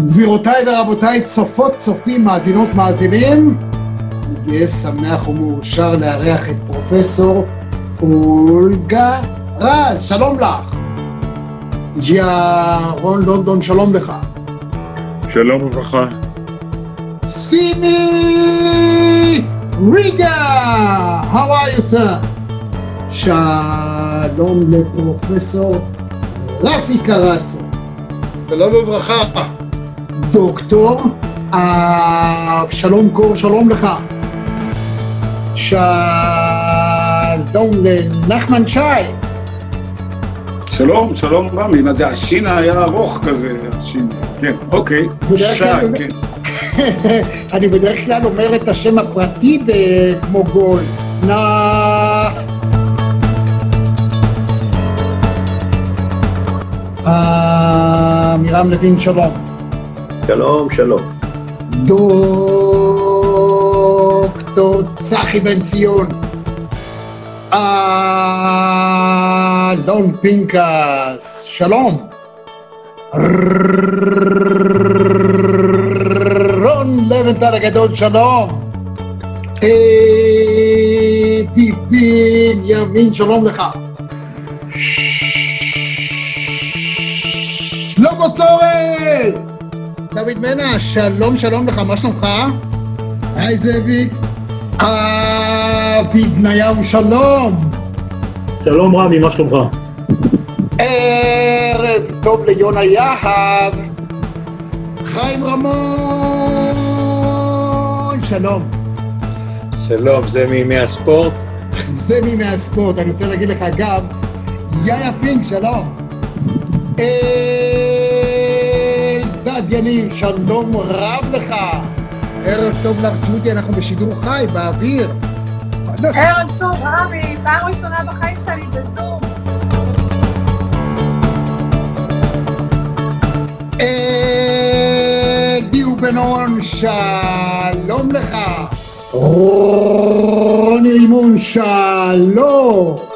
גבירותיי ורבותיי, צופות, צופים, מאזינות, מאזינים, אני גאה, שמח ומאושר לארח את פרופסור אולגה רז, שלום לך. ג'יה רון לונדון, שלום לך. שלום וברכה. סימי ריגה, how are you sir? שלום לפרופסור רפי קרסו. שלום וברכה. דוקטור אבשלום קור, שלום לך. שלום לנחמן שי. שלום, שלום רמי, מה זה, השין היה ארוך כזה, השין, כן, אוקיי, שי, כן. אני בדרך כלל אומר את השם הפרטי כמו גול. נח... אה, מירם לוין, שלום. שלום, שלום. דוקטור צחי בן ציון. אלון פינקס, שלום. רון לבנטל הגדול, שלום. אה, ביבין ימין, שלום לך. שלמה צורן! דוד מנע, שלום שלום לך, מה שלומך? היי זאביק. אבי בניהו, שלום. שלום רמי, מה שלומך? ערב טוב ליונה יהב. חיים רמון, שלום. שלום, זה מימי הספורט? זה מימי הספורט, אני רוצה להגיד לך גם, יאיה פינק, שלום. אלדד יניב, שלום רב לך. ערב טוב לך, ג'ודי, אנחנו בשידור חי, באוויר. ערב טוב, רמי, פעם ראשונה בחיים שלי בזום. אליהו בן אורן, שלום לך. רוני רימון, שלום.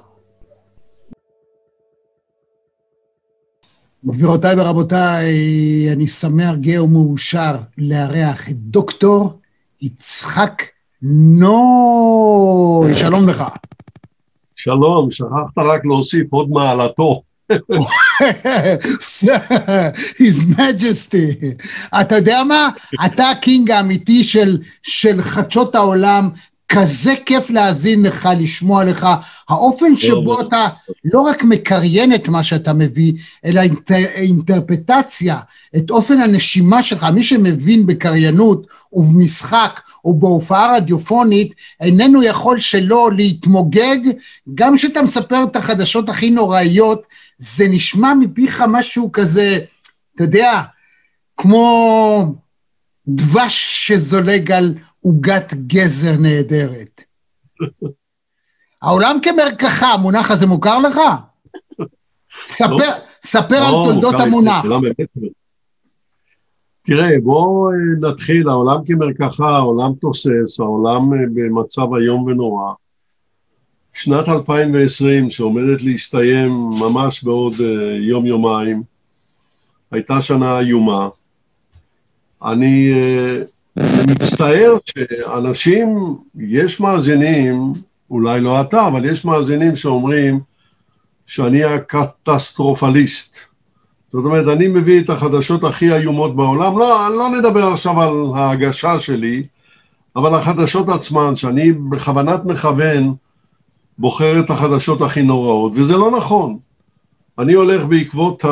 גבירותיי ורבותיי, אני שמח, גאה ומאושר לארח את דוקטור יצחק נוי. שלום לך. שלום, שכחת רק להוסיף עוד מעלתו. His Majesty. אתה יודע מה? אתה הקינג האמיתי של, של חדשות העולם. כזה כיף להאזין לך, לשמוע לך. האופן שבו אתה לא רק מקריין את מה שאתה מביא, אלא אינטר, אינטרפטציה, את אופן הנשימה שלך. מי שמבין בקריינות ובמשחק ובהופעה רדיופונית, איננו יכול שלא להתמוגג, גם כשאתה מספר את החדשות הכי נוראיות, זה נשמע מפיך משהו כזה, אתה יודע, כמו דבש שזולג על עוגת גזר נהדרת. העולם כמרקחה, המונח הזה מוכר לך? ספר, ספר על לא, תולדות המונח. תראה, בואו אה, נתחיל, העולם כמרקחה, העולם תוסס, העולם אה, במצב איום ונורא. שנת 2020, שעומדת להסתיים ממש בעוד אה, יום-יומיים, הייתה שנה איומה. אני אה, מצטער שאנשים, יש מאזינים, אולי לא אתה, אבל יש מאזינים שאומרים שאני הקטסטרופליסט. זאת אומרת, אני מביא את החדשות הכי איומות בעולם, לא, לא נדבר עכשיו על ההגשה שלי, אבל החדשות עצמן, שאני בכוונת מכוון בוחר את החדשות הכי נוראות, וזה לא נכון. אני הולך בעקבות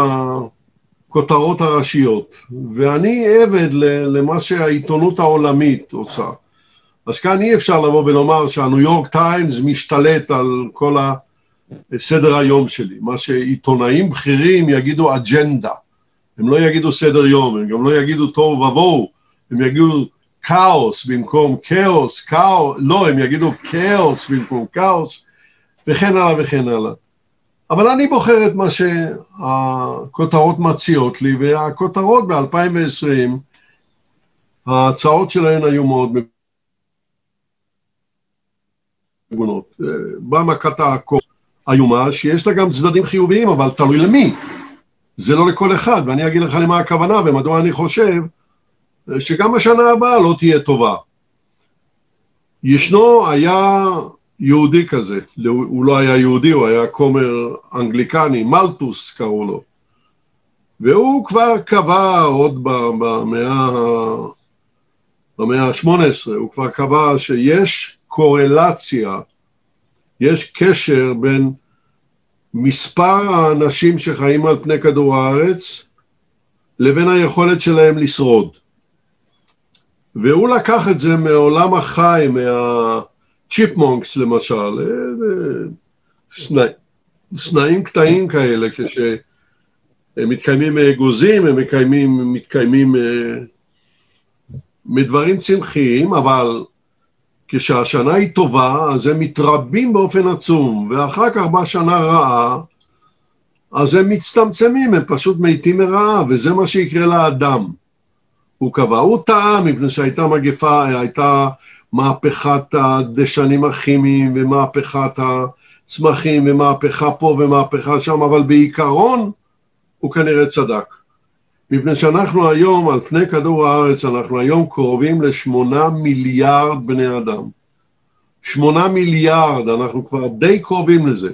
הכותרות הראשיות, ואני עבד למה שהעיתונות העולמית עושה. אז כאן אי אפשר לבוא ולומר שהניו יורק טיימס משתלט על כל הסדר היום שלי. מה שעיתונאים בכירים יגידו אג'נדה. הם לא יגידו סדר יום, הם גם לא יגידו תוהו ובוהו, הם יגידו כאוס במקום כאוס, כאוס, לא, הם יגידו כאוס במקום כאוס, וכן הלאה וכן הלאה. אבל אני בוחר את מה שהכותרות מציעות לי, והכותרות ב-2020, ההצעות שלהן היו מאוד מגונות. באה מכת העקור איומה, שיש לה גם צדדים חיוביים, אבל תלוי למי. זה לא לכל אחד, ואני אגיד לך למה הכוונה ומדוע אני חושב שגם בשנה הבאה לא תהיה טובה. ישנו, היה יהודי כזה, הוא לא היה יהודי, הוא היה כומר אנגליקני, מלטוס קראו לו, והוא כבר קבע עוד במאה, במאה ה-18, הוא כבר קבע שיש קורלציה, יש קשר בין מספר האנשים שחיים על פני כדור הארץ לבין היכולת שלהם לשרוד. והוא לקח את זה מעולם החי, מהצ'יפמונקס למשל, אה, סנאים קטעים כאלה, כשהם מתקיימים מאגוזים, הם מתקיימים, מתקיימים אה, מדברים צמחיים, אבל כשהשנה היא טובה, אז הם מתרבים באופן עצום, ואחר כך באה שנה רעה, אז הם מצטמצמים, הם פשוט מתים מרעב, וזה מה שיקרה לאדם. הוא קבע. הוא טעה מפני שהייתה מגפה, הייתה מהפכת הדשנים הכימיים ומהפכת הצמחים ומהפכה פה ומהפכה שם, אבל בעיקרון הוא כנראה צדק. מפני שאנחנו היום, על פני כדור הארץ, אנחנו היום קרובים לשמונה מיליארד בני אדם. שמונה מיליארד, אנחנו כבר די קרובים לזה.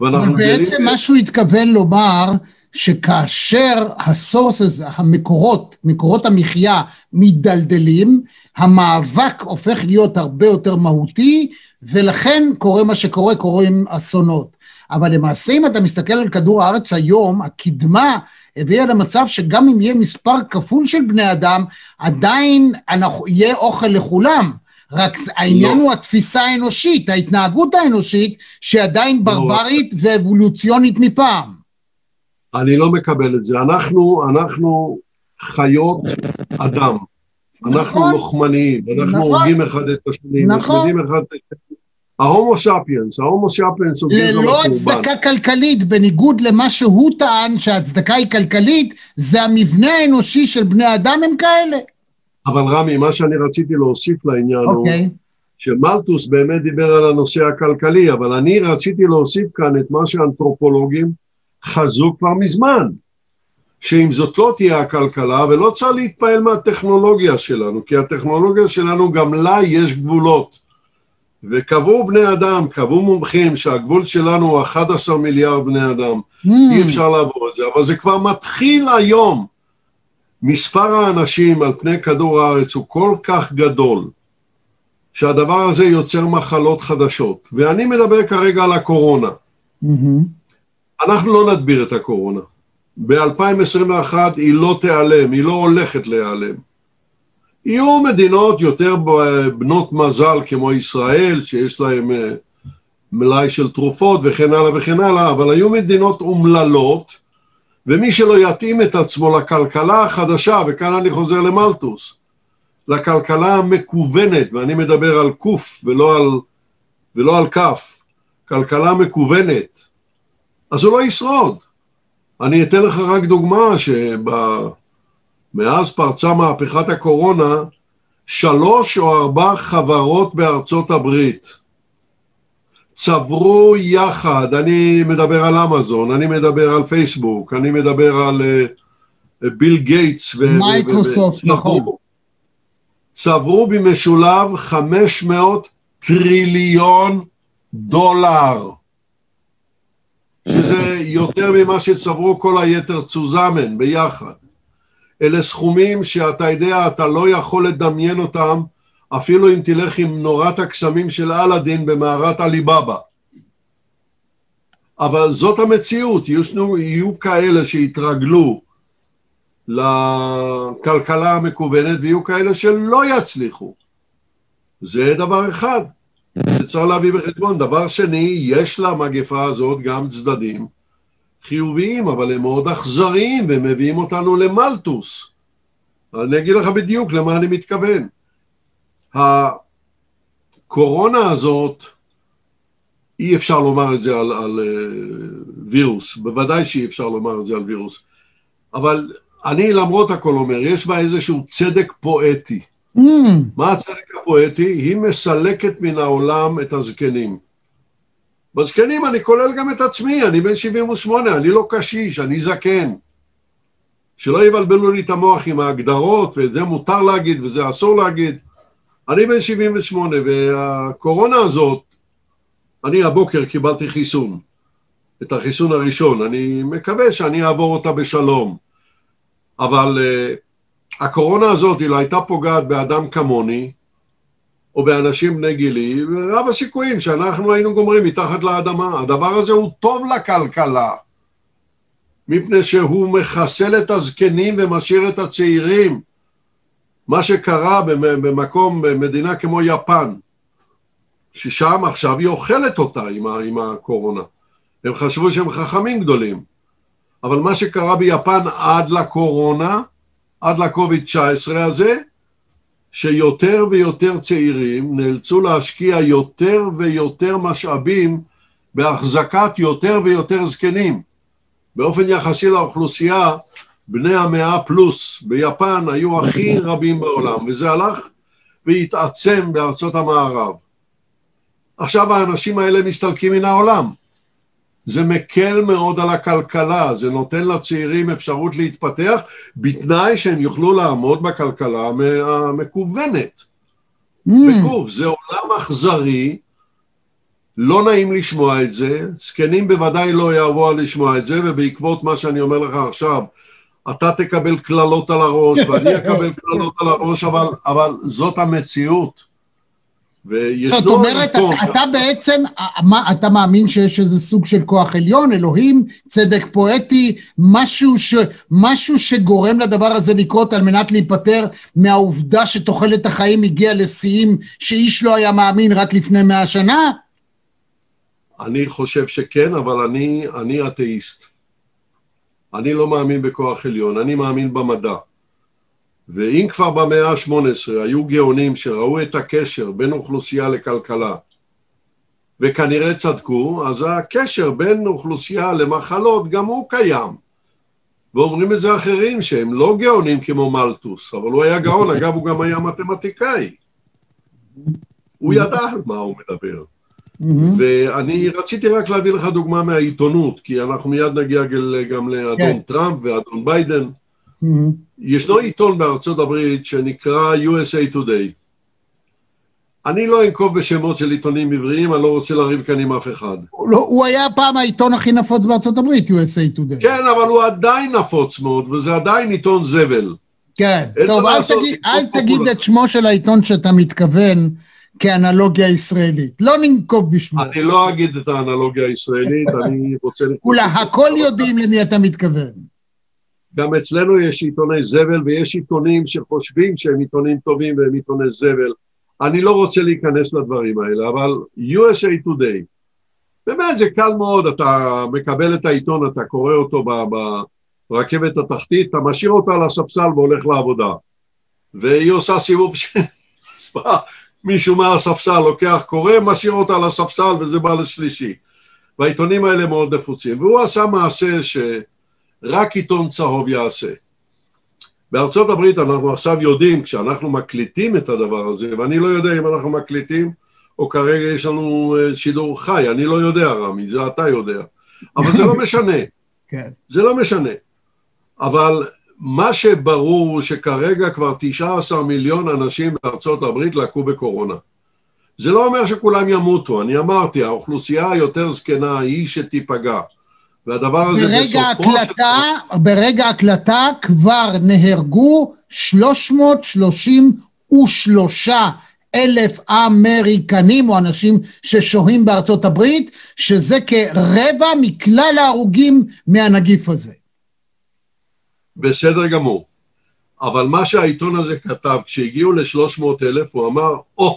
אבל בעצם. מה שהוא התכוון לומר, שכאשר הסורסס, המקורות, מקורות המחיה מידלדלים, המאבק הופך להיות הרבה יותר מהותי, ולכן קורה מה שקורה, קורים אסונות. אבל למעשה אם אתה מסתכל על כדור הארץ היום, הקדמה הביאה למצב שגם אם יהיה מספר כפול של בני אדם, עדיין אנחנו, יהיה אוכל לכולם. רק העניין לא. הוא התפיסה האנושית, ההתנהגות האנושית, שעדיין לא. ברברית לא. ואבולוציונית מפעם. אני לא מקבל את זה. אנחנו, אנחנו חיות אדם. אנחנו נכון. לוחמניים, אנחנו נכון. הורגים אחד את השני, נכון. אחד את השני. ההומו ספיאנס, ההומו ספיאנס הוא גזע ללא הצדקה כלכלית, בניגוד למה שהוא טען שההצדקה היא כלכלית, זה המבנה האנושי של בני אדם הם כאלה. אבל רמי, מה שאני רציתי להוסיף לעניין okay. הוא אוקיי. שמלטוס באמת דיבר על הנושא הכלכלי, אבל אני רציתי להוסיף כאן את מה שאנתרופולוגים חזו כבר מזמן. שאם זאת לא תהיה הכלכלה, ולא צריך להתפעל מהטכנולוגיה שלנו, כי הטכנולוגיה שלנו גם לה יש גבולות. וקבעו בני אדם, קבעו מומחים שהגבול שלנו הוא 11 מיליארד בני אדם, mm. אי אפשר לעבור את זה, אבל זה כבר מתחיל היום. מספר האנשים על פני כדור הארץ הוא כל כך גדול, שהדבר הזה יוצר מחלות חדשות. ואני מדבר כרגע על הקורונה. Mm-hmm. אנחנו לא נדביר את הקורונה. ב-2021 היא לא תיעלם, היא לא הולכת להיעלם. יהיו מדינות יותר בנות מזל כמו ישראל, שיש להן אה, מלאי של תרופות וכן הלאה וכן הלאה, אבל היו מדינות אומללות, ומי שלא יתאים את עצמו לכלכלה החדשה, וכאן אני חוזר למלטוס, לכלכלה המקוונת, ואני מדבר על קוף ולא על, כף, כלכלה מקוונת, אז הוא לא ישרוד. אני אתן לך רק דוגמה שב... מאז פרצה מהפכת הקורונה, שלוש או ארבע חברות בארצות הברית צברו יחד, אני מדבר על אמזון, אני מדבר על פייסבוק, אני מדבר על אה, ביל גייטס מייקרוסופט, נכון. צברו במשולב 500 טריליון דולר, שזה יותר ממה שצברו כל היתר צוזמן ביחד. אלה סכומים שאתה יודע, אתה לא יכול לדמיין אותם אפילו אם תלך עם נורת הקסמים של אלאדין במערת עליבאבא. אבל זאת המציאות, יהיו, יהיו כאלה שיתרגלו לכלכלה המקוונת ויהיו כאלה שלא יצליחו. זה דבר אחד שצריך להביא בחשבון. דבר שני, יש למגפה הזאת גם צדדים חיוביים, אבל הם מאוד אכזריים והם מביאים אותנו למלטוס. אני אגיד לך בדיוק למה אני מתכוון. הקורונה הזאת, אי אפשר לומר את זה על, על uh, וירוס, בוודאי שאי אפשר לומר את זה על וירוס, אבל אני למרות הכל אומר, יש בה איזשהו צדק פואטי. Mm. מה הצדק הפואטי? היא מסלקת מן העולם את הזקנים. בזקנים אני כולל גם את עצמי, אני בן 78, אני לא קשיש, אני זקן. שלא יבלבלו לי את המוח עם ההגדרות, ואת זה מותר להגיד וזה אסור להגיד. אני בן 78, והקורונה הזאת, אני הבוקר קיבלתי חיסון, את החיסון הראשון, אני מקווה שאני אעבור אותה בשלום. אבל uh, הקורונה הזאת, היא לא הייתה פוגעת באדם כמוני, או באנשים בני גילי, ורב הסיכויים שאנחנו היינו גומרים מתחת לאדמה. הדבר הזה הוא טוב לכלכלה, מפני שהוא מחסל את הזקנים ומשאיר את הצעירים. מה שקרה במקום, במדינה כמו יפן, ששם עכשיו היא אוכלת אותה עם, עם הקורונה. הם חשבו שהם חכמים גדולים. אבל מה שקרה ביפן עד לקורונה, עד לקוביד 19 הזה, שיותר ויותר צעירים נאלצו להשקיע יותר ויותר משאבים בהחזקת יותר ויותר זקנים. באופן יחסי לאוכלוסייה, בני המאה פלוס ביפן היו הכי רבים בעולם, וזה הלך והתעצם בארצות המערב. עכשיו האנשים האלה מסתלקים מן העולם. זה מקל מאוד על הכלכלה, זה נותן לצעירים אפשרות להתפתח בתנאי שהם יוכלו לעמוד בכלכלה המקוונת. Mm. בגוף, זה עולם אכזרי, לא נעים לשמוע את זה, זקנים בוודאי לא יאהבו לשמוע את זה, ובעקבות מה שאני אומר לך עכשיו, אתה תקבל קללות על הראש ואני אקבל קללות על הראש, אבל, אבל זאת המציאות. זאת אומרת, אתה, אתה בעצם, מה, אתה מאמין שיש איזה סוג של כוח עליון, אלוהים, צדק פואטי, משהו, ש, משהו שגורם לדבר הזה לקרות על מנת להיפטר מהעובדה שתוחלת החיים הגיעה לשיאים שאיש לא היה מאמין רק לפני מאה שנה? אני חושב שכן, אבל אני, אני אתאיסט. אני לא מאמין בכוח עליון, אני מאמין במדע. ואם כבר במאה ה-18 היו גאונים שראו את הקשר בין אוכלוסייה לכלכלה וכנראה צדקו, אז הקשר בין אוכלוסייה למחלות גם הוא קיים. ואומרים את זה אחרים שהם לא גאונים כמו מלטוס, אבל הוא היה גאון, אגב הוא גם היה מתמטיקאי. הוא ידע על מה הוא מדבר. ואני רציתי רק להביא לך דוגמה מהעיתונות, כי אנחנו מיד נגיע גם לאדון כן. טראמפ ואדון ביידן. ישנו עיתון בארצות הברית שנקרא USA Today. אני לא אנקוב בשמות של עיתונים עבריים, אני לא רוצה לריב כאן עם אף אחד. לא, הוא היה פעם העיתון הכי נפוץ בארצות הברית, USA Today. כן, אבל הוא עדיין נפוץ מאוד, וזה עדיין עיתון זבל. כן, טוב, אל, תגיד, אל תגיד את שמו של העיתון שאתה מתכוון כאנלוגיה ישראלית. לא ננקוב בשמו. אני לא אגיד את האנלוגיה הישראלית, אני רוצה... אולי הכל יודעים למי אתה מתכוון. גם אצלנו יש עיתוני זבל ויש עיתונים שחושבים שהם עיתונים טובים והם עיתוני זבל. אני לא רוצה להיכנס לדברים האלה, אבל USA Today, באמת זה קל מאוד, אתה מקבל את העיתון, אתה קורא אותו ברכבת התחתית, אתה משאיר אותה על הספסל והולך לעבודה. והיא עושה סיבוב ש... מישהו מהספסל לוקח, קורא, משאיר אותה על הספסל וזה בא לשלישי. והעיתונים האלה מאוד נפוצים. והוא עשה מעשה ש... רק עיתון צהוב יעשה. בארצות הברית אנחנו עכשיו יודעים, כשאנחנו מקליטים את הדבר הזה, ואני לא יודע אם אנחנו מקליטים או כרגע יש לנו אה, שידור חי, אני לא יודע רמי, זה אתה יודע, אבל זה לא משנה, כן. זה לא משנה. אבל מה שברור שכרגע כבר 19 מיליון אנשים בארצות הברית לקו בקורונה. זה לא אומר שכולם ימותו, אני אמרתי, האוכלוסייה היותר זקנה היא שתיפגע. והדבר הזה ברגע הקלטה, של... ברגע הקלטה כבר נהרגו 333 אלף אמריקנים או אנשים ששוהים בארצות הברית, שזה כרבע מכלל ההרוגים מהנגיף הזה. בסדר גמור. אבל מה שהעיתון הזה כתב, כשהגיעו ל-300 אלף, הוא אמר, או, oh,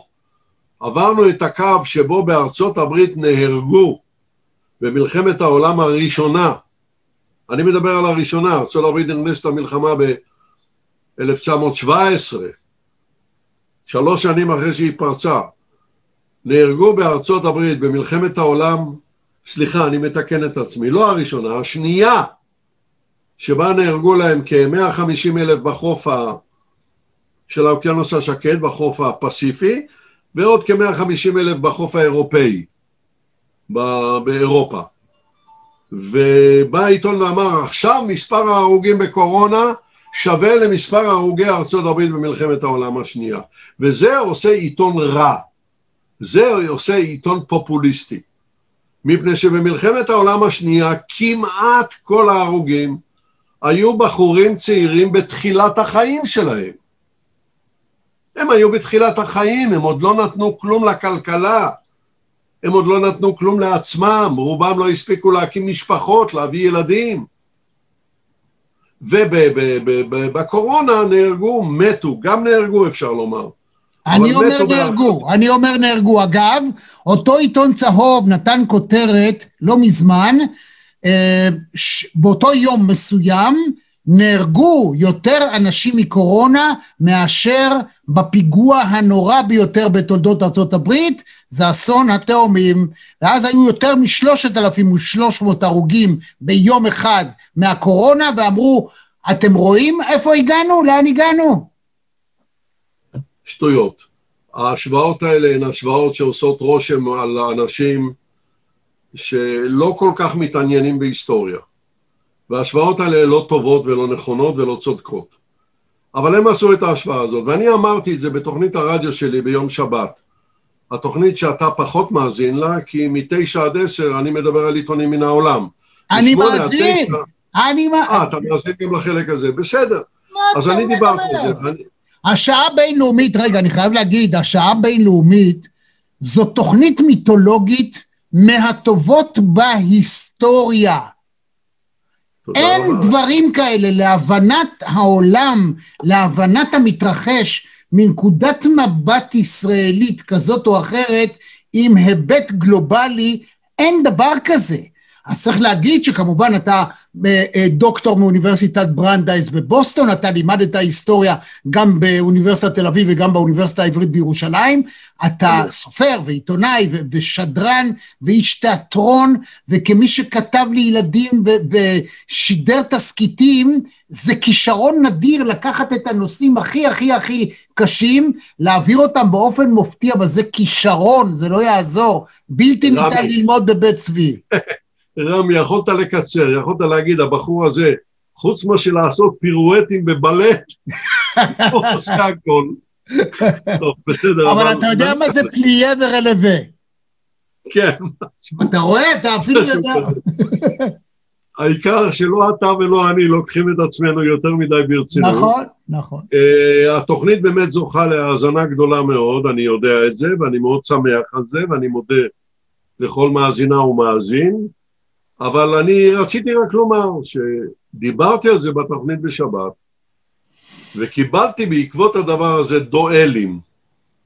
עברנו את הקו שבו בארצות הברית נהרגו במלחמת העולם הראשונה. אני מדבר על הראשונה, ארצות הברית נכנסת למלחמה ב-1917, שלוש שנים אחרי שהיא פרצה. נהרגו בארצות הברית במלחמת העולם, סליחה, אני מתקן את עצמי, לא הראשונה, השנייה, שבה נהרגו להם כ-150 אלף בחוף ה... של האוקיינוס השקט, בחוף הפסיפי, ועוד כ-150 אלף בחוף האירופאי, באירופה. ובא העיתון ואמר, עכשיו מספר ההרוגים בקורונה שווה למספר הרוגי ארצות הברית במלחמת העולם השנייה. וזה עושה עיתון רע. זה עושה עיתון פופוליסטי. מפני שבמלחמת העולם השנייה כמעט כל ההרוגים היו בחורים צעירים בתחילת החיים שלהם. הם היו בתחילת החיים, הם עוד לא נתנו כלום לכלכלה, הם עוד לא נתנו כלום לעצמם, רובם לא הספיקו להקים משפחות, להביא ילדים. ובקורונה נהרגו, מתו, גם נהרגו אפשר לומר. אני אומר נהרגו, בה... אני אומר נהרגו. אגב, אותו עיתון צהוב נתן כותרת לא מזמן, אה, באותו יום מסוים, נהרגו יותר אנשים מקורונה מאשר בפיגוע הנורא ביותר בתולדות הברית, זה אסון התאומים, ואז היו יותר משלושת אלפים ושלוש מאות הרוגים ביום אחד מהקורונה, ואמרו, אתם רואים איפה הגענו? לאן הגענו? שטויות. ההשוואות האלה הן השוואות שעושות רושם על האנשים שלא כל כך מתעניינים בהיסטוריה. וההשוואות האלה לא טובות ולא נכונות ולא צודקות. אבל הם עשו את ההשוואה הזאת, ואני אמרתי את זה בתוכנית הרדיו שלי ביום שבת. התוכנית שאתה פחות מאזין לה, כי מתשע עד עשר אני מדבר על עיתונים מן העולם. אני מאזין! אני מאזין. אה, אתה מאזין גם לחלק הזה, בסדר. אז אני דיברתי על זה. ואני... השעה הבינלאומית, רגע, אני חייב להגיד, השעה הבינלאומית זו תוכנית מיתולוגית מהטובות בהיסטוריה. אין רבה. דברים כאלה להבנת העולם, להבנת המתרחש מנקודת מבט ישראלית כזאת או אחרת, עם היבט גלובלי, אין דבר כזה. אז צריך להגיד שכמובן אתה אה, אה, דוקטור מאוניברסיטת ברנדייס בבוסטון, אתה לימדת היסטוריה גם באוניברסיטת תל אביב וגם באוניברסיטה העברית בירושלים, אתה סופר ועיתונאי ושדרן ואיש תיאטרון, וכמי שכתב לילדים ושידר תסכיתים, זה כישרון נדיר לקחת את הנושאים הכי הכי הכי קשים, להעביר אותם באופן מופתיע, אבל זה כישרון, זה לא יעזור, בלתי ניתן ללמוד בבית צבי. רמי, יכולת לקצר, יכולת להגיד, הבחור הזה, חוץ מאשר לעשות פירואטים בבלט, הוא עושה הכל. טוב, בסדר. אבל אתה יודע מה זה פליה ורלווה. כן. אתה רואה? אתה אפילו יודע. העיקר שלא אתה ולא אני לוקחים את עצמנו יותר מדי ברצינות. נכון, נכון. Uh, התוכנית באמת זוכה להאזנה גדולה מאוד, אני יודע את זה, ואני מאוד שמח על זה, ואני מודה לכל מאזינה ומאזין. אבל אני רציתי רק לומר שדיברתי על זה בתוכנית בשבת, וקיבלתי בעקבות הדבר הזה דואלים,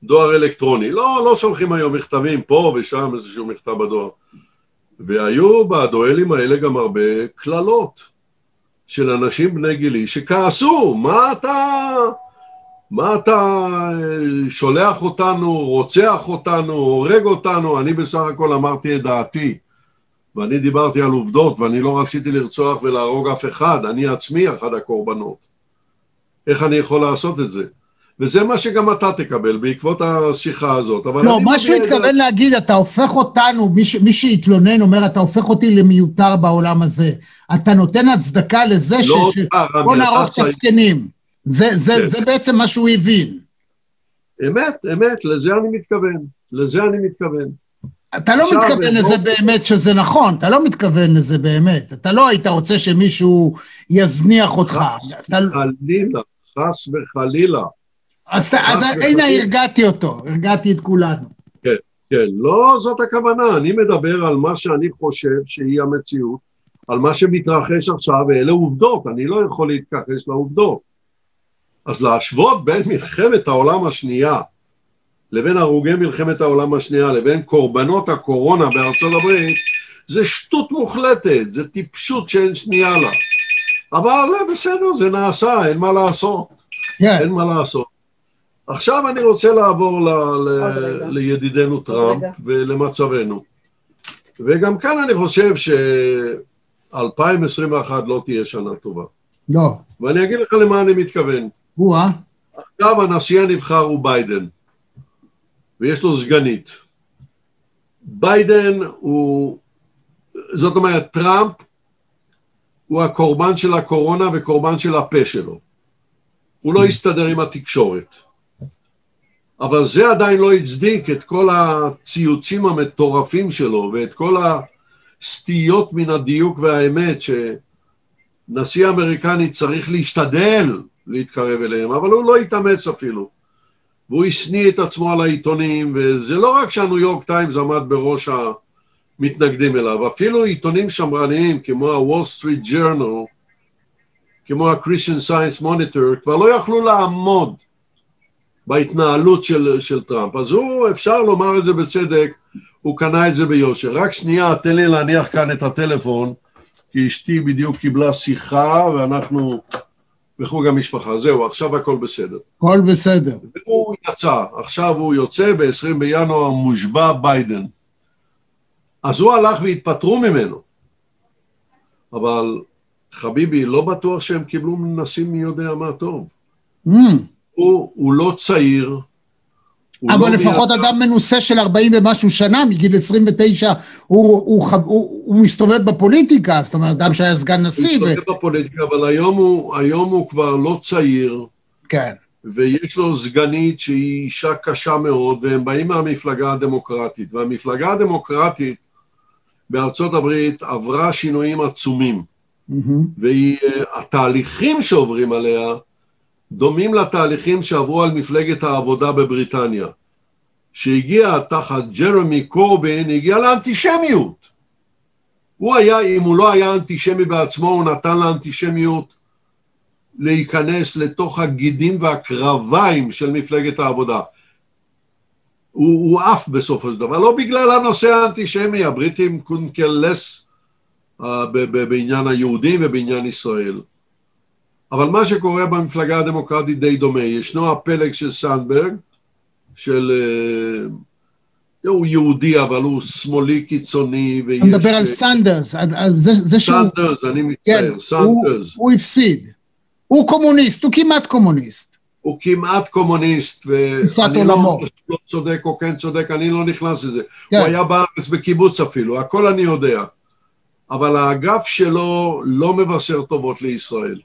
דואר אלקטרוני. לא, לא שולחים היום מכתבים פה ושם איזשהו מכתב בדואר. והיו בדואלים האלה גם הרבה קללות של אנשים בני גילי שכעסו, מה אתה, מה אתה שולח אותנו, רוצח אותנו, הורג אותנו, אני בסך הכל אמרתי את דעתי. ואני דיברתי על עובדות, ואני לא רציתי לרצוח ולהרוג אף אחד, אני עצמי אחד הקורבנות. איך אני יכול לעשות את זה? וזה מה שגם אתה תקבל בעקבות השיחה הזאת. לא, מה שהוא התכוון להגיד, אתה הופך אותנו, מי, ש... מי שהתלונן אומר, אתה הופך אותי למיותר בעולם הזה. אתה נותן הצדקה לזה לא ש... בוא נערוך את הזקנים. זה, זה, כן. זה בעצם מה שהוא הבין. אמת, אמת, לזה אני מתכוון. לזה אני מתכוון. אתה לא מתכוון לזה באמת שזה נכון, אתה לא מתכוון לזה באמת. אתה לא היית רוצה שמישהו יזניח אותך. חס וחלילה, חס וחלילה. אז הנה. הרגעתי אותו, הרגעתי את כולנו. כן, לא זאת הכוונה, אני מדבר על מה שאני חושב שהיא המציאות, על מה שמתרחש עכשיו, ואלה עובדות, אני לא יכול להתכחש לעובדות. אז להשוות בין מלחמת העולם השנייה לבין הרוגי מלחמת העולם השנייה לבין קורבנות הקורונה בארצות הברית, זה שטות מוחלטת, זה טיפשות שאין שנייה לה. אבל בסדר, זה נעשה, אין מה לעשות. כן, אין מה לעשות. עכשיו אני רוצה לעבור ל, ל. לידידנו טראמפ רגע. ולמצבנו. וגם כאן אני חושב ש-2021 לא תהיה שנה טובה. לא. ואני אגיד לך למה אני מתכוון. או-אה, עכשיו הנשיא הנבחר הוא ביידן, ויש לו סגנית. ביידן הוא, זאת אומרת, טראמפ הוא הקורבן של הקורונה וקורבן של הפה שלו. הוא לא הסתדר עם התקשורת. אבל זה עדיין לא הצדיק את כל הציוצים המטורפים שלו ואת כל הסטיות מן הדיוק והאמת שנשיא אמריקני צריך להשתדל להתקרב אליהם, אבל הוא לא התאמץ אפילו. והוא השניא את עצמו על העיתונים, וזה לא רק שהניו יורק טיימס עמד בראש המתנגדים אליו, אפילו עיתונים שמרניים כמו ה-Wall Street Journal, כמו ה-Christian Science Monitor, כבר לא יכלו לעמוד בהתנהלות של, של טראמפ. אז הוא, אפשר לומר את זה בצדק, הוא קנה את זה ביושר. רק שנייה, תן לי להניח כאן את הטלפון, כי אשתי בדיוק קיבלה שיחה, ואנחנו בחוג המשפחה. זהו, עכשיו הכל בסדר. הכל בסדר. הוא יצא, עכשיו הוא יוצא, ב-20 בינואר מושבע ביידן. אז הוא הלך והתפטרו ממנו. אבל חביבי, לא בטוח שהם קיבלו נשיא מי יודע מה טוב. Mm, הוא, הוא לא צעיר. הוא אבל לא לפחות מייצר- אדם מנוסה של 40 ומשהו שנה, מגיל 29, הוא- הוא חב- הוא הוא מסתובב בפוליטיקה, זאת אומרת, אדם שהיה סגן הוא נשיא, ו- מסתובב בפוליטיקה, אבל היום הוא, היום הוא כבר לא צעיר, כן. ויש לו סגנית שהיא אישה קשה מאוד, והם באים מהמפלגה הדמוקרטית. והמפלגה הדמוקרטית בארצות הברית עברה שינויים עצומים. מהמם. והתהליכים שעוברים עליה דומים לתהליכים שעברו על מפלגת העבודה בבריטניה, שהגיעה תחת ג'רמי קורבין, הגיעה לאנטישמיות. הוא היה, אם הוא לא היה אנטישמי בעצמו, הוא נתן לאנטישמיות להיכנס לתוך הגידים והקרביים של מפלגת העבודה. הוא, הוא עף בסופו של דבר, לא בגלל הנושא האנטישמי, הבריטים less אה, בעניין היהודים ובעניין ישראל. אבל מה שקורה במפלגה הדמוקרטית די דומה. ישנו הפלג של סנדברג, של... אה, הוא יהודי, אבל הוא שמאלי קיצוני, ויש... אתה מדבר על אה, סנדרס, על- זה זה שהוא, סנדרס, אני כן, מצטער, הוא- סנדרס. הוא הפסיד. הוא קומוניסט, הוא כמעט קומוניסט. הוא כמעט קומוניסט, ואני. לא, לא צודק או כן צודק, אני לא נכנס לזה. כן. הוא היה בארץ בקיבוץ אפילו, הכל אני יודע. אבל האגף שלו לא מבשר טובות לישראל.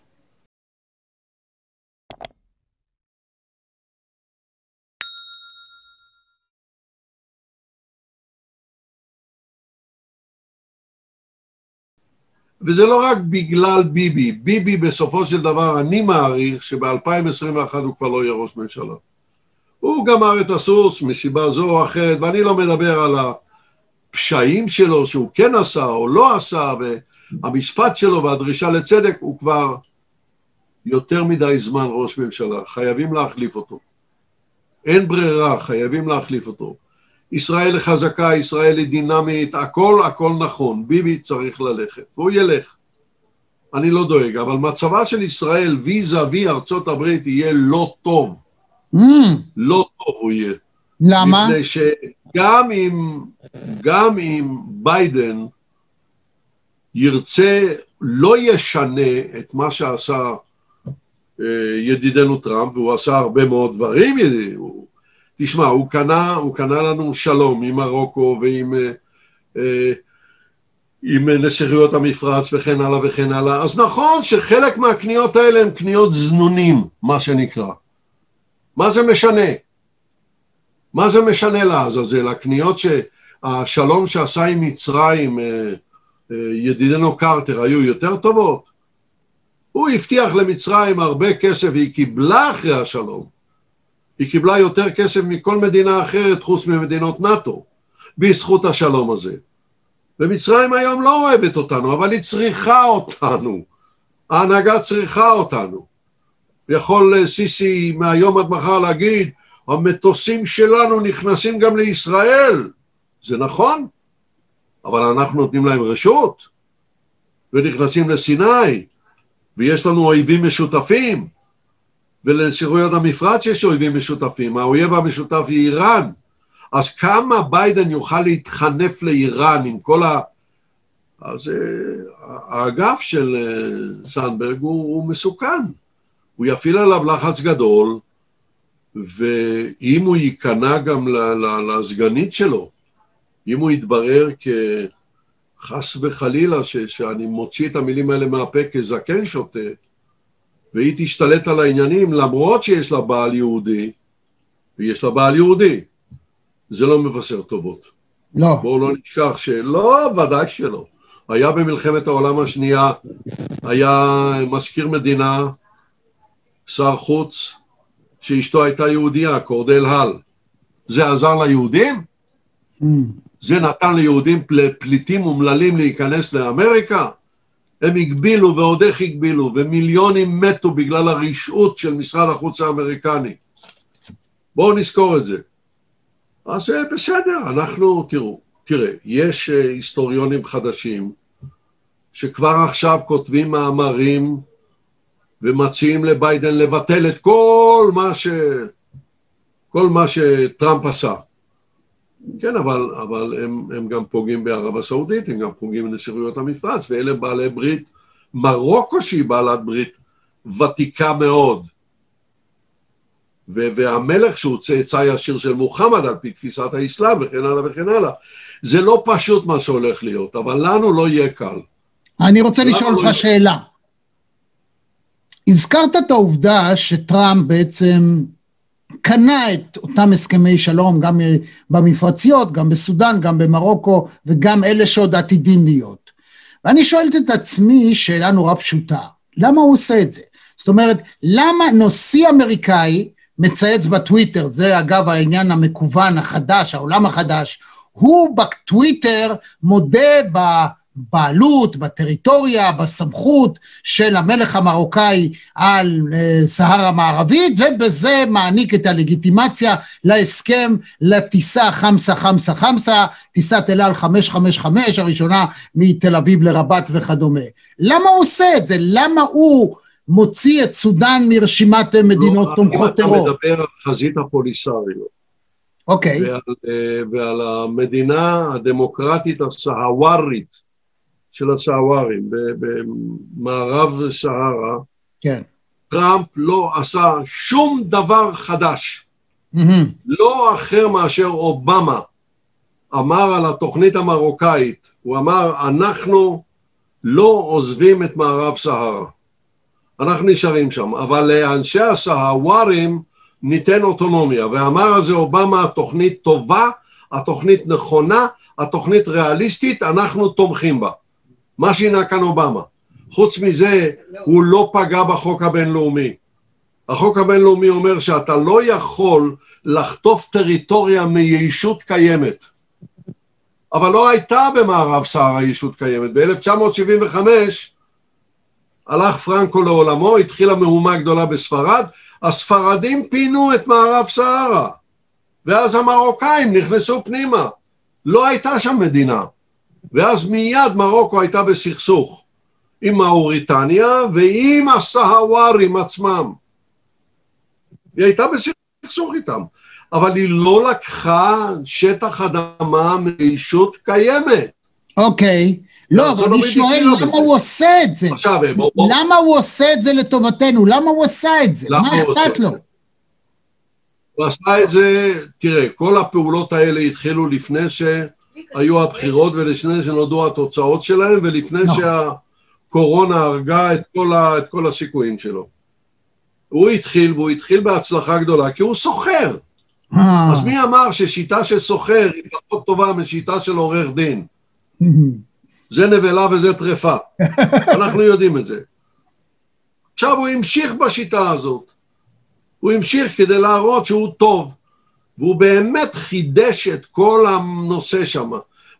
וזה לא רק בגלל ביבי, ביבי בסופו של דבר, אני מעריך שב-2021 הוא כבר לא יהיה ראש ממשלה. הוא גמר את הסוס מסיבה זו או אחרת, ואני לא מדבר על הפשעים שלו שהוא כן עשה או לא עשה, והמשפט שלו והדרישה לצדק, הוא כבר יותר מדי זמן ראש ממשלה, חייבים להחליף אותו. אין ברירה, חייבים להחליף אותו. ישראל חזקה, ישראל היא דינמית, הכל הכל נכון, ביבי צריך ללכת, והוא ילך. אני לא דואג, אבל מצבה של ישראל ויזה וי ארצות הברית יהיה לא טוב, Mm, לא טוב הוא יהיה. למה? מפני שגם אם, גם אם ביידן ירצה, לא ישנה את מה שעשה אה, ידידנו טראמפ, והוא עשה הרבה מאוד דברים, הוא, תשמע, הוא קנה, הוא קנה לנו שלום עם מרוקו ועם אה, אה, עם נסיכויות המפרץ וכן הלאה וכן הלאה, אז נכון שחלק מהקניות האלה הן קניות זנונים, מה שנקרא. מה זה משנה? מה זה משנה לעזאזל? הקניות שהשלום שעשה עם מצרים אה, אה, ידידנו קרטר היו יותר טובות? הוא הבטיח למצרים הרבה כסף והיא קיבלה אחרי השלום. היא קיבלה יותר כסף מכל מדינה אחרת חוץ ממדינות נאט"ו, בזכות השלום הזה. ומצרים היום לא אוהבת אותנו, אבל היא צריכה אותנו. ההנהגה צריכה אותנו. יכול אה, סיסי מהיום עד מחר להגיד, המטוסים שלנו נכנסים גם לישראל. זה נכון, אבל אנחנו נותנים להם רשות, ונכנסים לסיני, ויש לנו אויבים משותפים, ולנסיכויות המפרץ יש אויבים משותפים, האויב המשותף היא איראן. אז כמה ביידן יוכל להתחנף לאיראן עם כל ה... אז uh, האגף של סנדברג הוא, הוא מסוכן. הוא יפעיל עליו לחץ גדול, ואם הוא ייכנע גם לסגנית שלו, אם הוא יתברר כחס וחלילה, ש, שאני מוציא את המילים האלה מהפה כזקן שוטה, והיא תשתלט על העניינים למרות שיש לה בעל יהודי, ויש לה בעל יהודי, זה לא מבשר טובות. לא. בואו לא נשכח שלא, ודאי שלא. היה במלחמת העולם השנייה, היה מזכיר מדינה, שר חוץ, שאשתו הייתה יהודייה, קורדל הל. זה עזר ליהודים? Mm. זה נתן ליהודים פליטים אומללים להיכנס לאמריקה? הם הגבילו ועוד איך הגבילו, ומיליונים מתו בגלל הרשעות של משרד החוץ האמריקני. בואו נזכור את זה. אז בסדר, אנחנו, תראו, תראה, יש אה, היסטוריונים חדשים שכבר עכשיו כותבים מאמרים ומציעים לביידן לבטל את כל מה ש... כל מה שטראמפ עשה. כן, אבל, אבל הם, הם גם פוגעים בערב הסעודית, הם גם פוגעים בנסיכויות המפרץ, ואלה בעלי ברית, מרוקו שהיא בעלת ברית ותיקה מאוד, והמלך שהוא צאצא ישיר של מוחמד על פי תפיסת האסלאם וכן הלאה וכן הלאה. זה לא פשוט מה שהולך להיות, אבל לנו לא יהיה קל. אני רוצה לשאול אותך שאלה. הזכרת את העובדה שטראמפ בעצם קנה את אותם הסכמי שלום גם במפרציות, גם בסודאן, גם במרוקו וגם אלה שעוד עתידים להיות. ואני שואלת את עצמי שאלה נורא פשוטה, למה הוא עושה את זה? זאת אומרת, למה נשיא אמריקאי מצייץ בטוויטר, זה אגב העניין המקוון החדש, העולם החדש, הוא בטוויטר מודה בבעלות, בטריטוריה, בסמכות של המלך המרוקאי על אה, סהרה המערבית, ובזה מעניק את הלגיטימציה להסכם לטיסה חמסה חמסה חמסה, טיסת אל על 555 הראשונה מתל אביב לרבת וכדומה. למה הוא עושה את זה? למה הוא מוציא את סודאן מרשימת מדינות לא, תומכות טרור. אם אתה מדבר על חזית הפוליסריות. אוקיי. ועל, אה, ועל המדינה הדמוקרטית הסהווארית של הסהווארים במערב סהרה, כן. טראמפ לא עשה שום דבר חדש. Mm-hmm. לא אחר מאשר אובמה אמר על התוכנית המרוקאית, הוא אמר, אנחנו לא עוזבים את מערב סהרה. אנחנו נשארים שם, אבל לאנשי הסהווארים ניתן אוטונומיה, ואמר על זה אובמה, התוכנית טובה, התוכנית נכונה, התוכנית ריאליסטית, אנחנו תומכים בה. מה שינה כאן אובמה. חוץ מזה, הוא לא פגע בחוק הבינלאומי. החוק הבינלאומי אומר שאתה לא יכול לחטוף טריטוריה מישות קיימת. אבל לא הייתה במערב סהרה ישות קיימת. ב-1975 הלך פרנקו לעולמו, התחילה מהומה גדולה בספרד, הספרדים פינו את מערב סהרה, ואז המרוקאים נכנסו פנימה, לא הייתה שם מדינה, ואז מיד מרוקו הייתה בסכסוך עם מאוריטניה ועם הסהווארים עצמם. היא הייתה בסכסוך איתם, אבל היא לא לקחה שטח אדמה מישות קיימת. אוקיי. Okay. לא, אבל אני שואל למה הוא עושה את זה? עכשיו, בוא, בוא. למה הוא עושה את זה לטובתנו? למה הוא עשה את זה? מה אכפת לו? הוא עשה את זה, תראה, כל הפעולות האלה התחילו לפני שהיו הבחירות ולפני שנודעו התוצאות שלהם ולפני no. שהקורונה הרגה את כל, ה, את כל הסיכויים שלו. הוא התחיל, והוא התחיל בהצלחה גדולה, כי הוא סוחר. אז מי אמר ששיטה של סוחר היא פחות טובה משיטה של עורך דין? זה נבלה וזה טרפה. אנחנו יודעים את זה. עכשיו הוא המשיך בשיטה הזאת, הוא המשיך כדי להראות שהוא טוב, והוא באמת חידש את כל הנושא שם.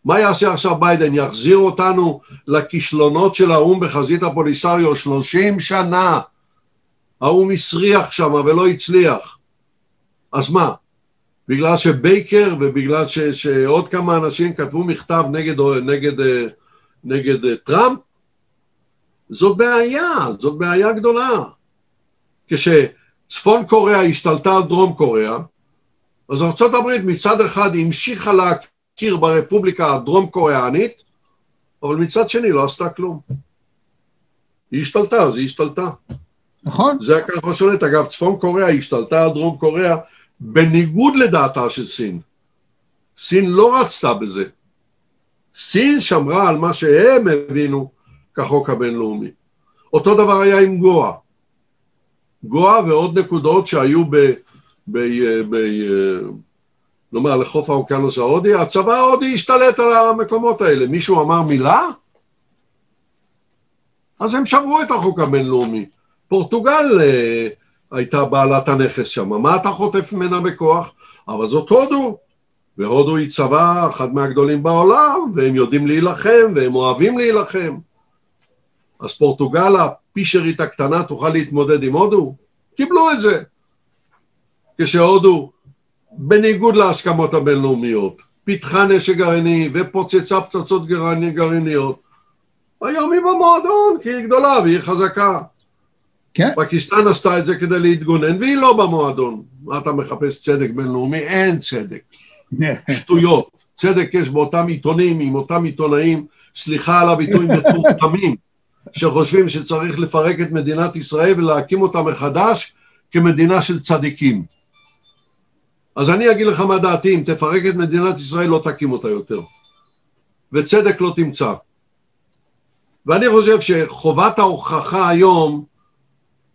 מה יעשה עכשיו ביידן? יחזיר אותנו לכישלונות של האו"ם בחזית הפוליסריו 30 שנה. האו"ם הסריח שם ולא הצליח. אז מה? בגלל שבייקר ובגלל ש, שעוד כמה אנשים כתבו מכתב נגד, נגד, נגד, טראמפ? זאת בעיה, זאת בעיה גדולה. כשצפון קוריאה השתלטה על דרום קוריאה, אז ארה"ב מצד אחד המשיכה להכיר ברפובליקה הדרום קוריאנית, אבל מצד שני לא עשתה כלום. היא השתלטה, אז היא השתלטה. נכון. זה ככה שולט. אגב, צפון קוריאה השתלטה על דרום קוריאה בניגוד לדעתה של סין. סין לא רצתה בזה. סין שמרה על מה שהם הבינו כחוק הבינלאומי. אותו דבר היה עם גואה. גואה ועוד נקודות שהיו ב... ב... ב... נאמר לחוף האוקיינוס ההודי, הצבא ההודי השתלט על המקומות האלה. מישהו אמר מילה? אז הם שמרו את החוק הבינלאומי. פורטוגל אה, הייתה בעלת הנכס שם, מה אתה חוטף ממנה בכוח? אבל זאת הודו, והודו היא צבא אחד מהגדולים בעולם, והם יודעים להילחם, והם אוהבים להילחם. אז פורטוגל הפישרית הקטנה תוכל להתמודד עם הודו? קיבלו את זה. כשהודו, בניגוד להסכמות הבינלאומיות, פיתחה נשק גרעיני ופוצצה פצצות גרעיניות, היום היא במועדון, כי היא גדולה והיא חזקה. כן. פקיסטן עשתה את זה כדי להתגונן, והיא לא במועדון. מה אתה מחפש צדק בינלאומי? אין צדק. שטויות. צדק יש באותם עיתונים, עם אותם עיתונאים, סליחה על הביטוי, מטומטמים, שחושבים שצריך לפרק את מדינת ישראל ולהקים אותה מחדש כמדינה של צדיקים. אז אני אגיד לך מה דעתי, אם תפרק את מדינת ישראל לא תקים אותה יותר. וצדק לא תמצא. ואני חושב שחובת ההוכחה היום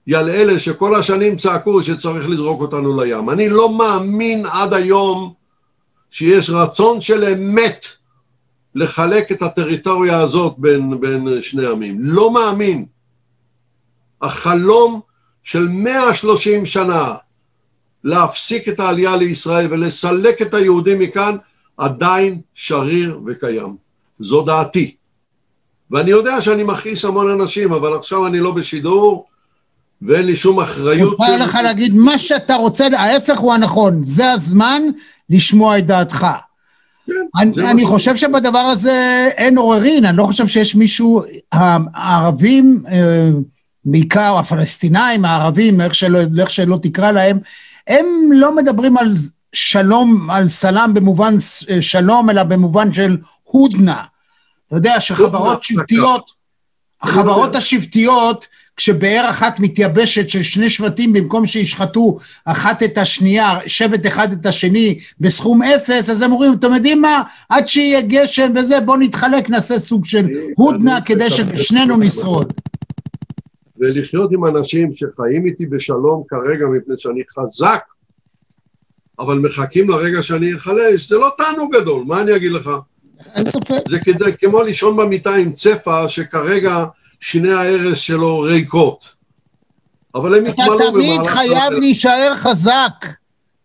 היא על אלה שכל השנים צעקו שצריך לזרוק אותנו לים. אני לא מאמין עד היום שיש רצון של אמת לחלק את הטריטוריה הזאת בין, בין שני עמים. לא מאמין. החלום של 130 שנה להפסיק את העלייה לישראל ולסלק את היהודים מכאן עדיין שריר וקיים. זו דעתי. ואני יודע שאני מכעיס המון אנשים, אבל עכשיו אני לא בשידור, ואין לי שום אחריות. מותר לך להגיד מה שאתה רוצה, ההפך הוא הנכון, זה הזמן לשמוע את דעתך. כן, אני, אני חושב שבדבר הזה אין עוררין, אני לא חושב שיש מישהו, הערבים, אה, בעיקר הפלסטינאים, הערבים, איך שלא, איך שלא תקרא להם, הם לא מדברים על שלום, על סלאם במובן אה, שלום, אלא במובן של הודנה. אתה יודע שחברות שבטיות, החברות השבטיות, כשבאר אחת מתייבשת של שני שבטים, במקום שישחטו אחת את השנייה, שבט אחד את השני בסכום אפס, אז הם אומרים, אתם יודעים מה, עד שיהיה גשם וזה, בואו נתחלק, נעשה סוג של הודנה כדי ששנינו נשרוד. ולחיות עם אנשים שחיים איתי בשלום כרגע מפני שאני חזק, אבל מחכים לרגע שאני אחלש, זה לא תענוג גדול, מה אני אגיד לך? אין ספק. זה כדי, כמו לישון במיטה עם צפה שכרגע שיני ההרס שלו ריקות. אבל הם אתה יתמלאו תמיד חייב להישאר חזק.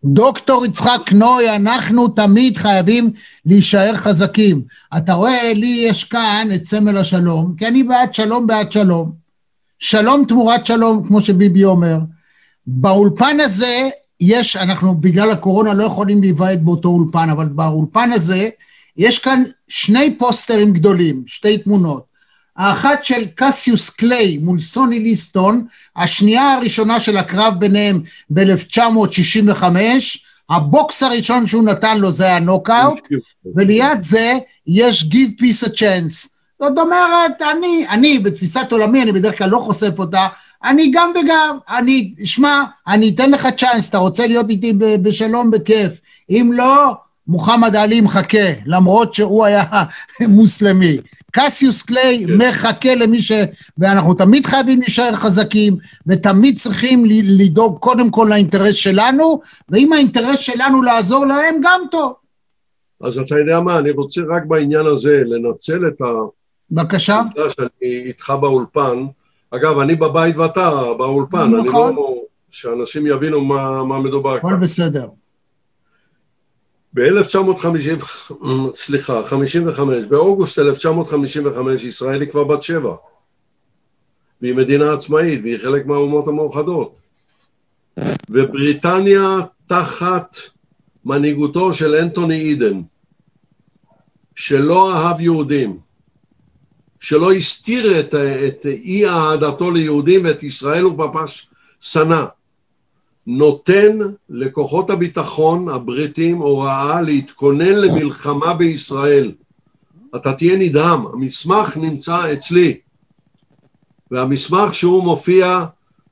דוקטור יצחק נוי, אנחנו תמיד חייבים להישאר חזקים. אתה רואה, לי יש כאן את סמל השלום, כי אני בעד שלום בעד שלום. שלום תמורת שלום, כמו שביבי אומר. באולפן הזה יש, אנחנו בגלל הקורונה לא יכולים להיוועד באותו אולפן, אבל באולפן הזה יש כאן שני פוסטרים גדולים, שתי תמונות. האחת של קסיוס קליי מול סוני ליסטון, השנייה הראשונה של הקרב ביניהם ב-1965, הבוקס הראשון שהוא נתן לו זה היה נוקאוט, וליד זה יש Give Peace a Chance. זאת אומרת, אני, אני בתפיסת עולמי, אני בדרך כלל לא חושף אותה, אני גם וגם, אני, שמע, אני אתן לך צ'אנס, אתה רוצה להיות איתי בשלום, בכיף, אם לא, מוחמד עלי מחכה, למרות שהוא היה מוסלמי. קסיוס קליי כן. מחכה למי ש... ואנחנו תמיד חייבים להישאר חזקים, ותמיד צריכים לדאוג קודם כל לאינטרס שלנו, ואם האינטרס שלנו לעזור להם, גם טוב. אז אתה יודע מה, אני רוצה רק בעניין הזה לנצל את ה... בבקשה. העובדה שאני איתך באולפן. אגב, אני בבית ואתה באולפן, אני נכון. לא... שאנשים יבינו מה, מה מדובר הכל כאן. בסדר. ב-1950, סליחה, 55, באוגוסט 1955 ישראל היא כבר בת שבע. והיא מדינה עצמאית, והיא חלק מהאומות המאוחדות. ובריטניה תחת מנהיגותו של אנטוני אידן, שלא אהב יהודים, שלא הסתיר את, את אי אהדתו ליהודים ואת ישראל הוא ממש שנא. נותן לכוחות הביטחון הבריטים הוראה להתכונן למלחמה בישראל. אתה תהיה נדהם, המסמך נמצא אצלי, והמסמך שהוא מופיע,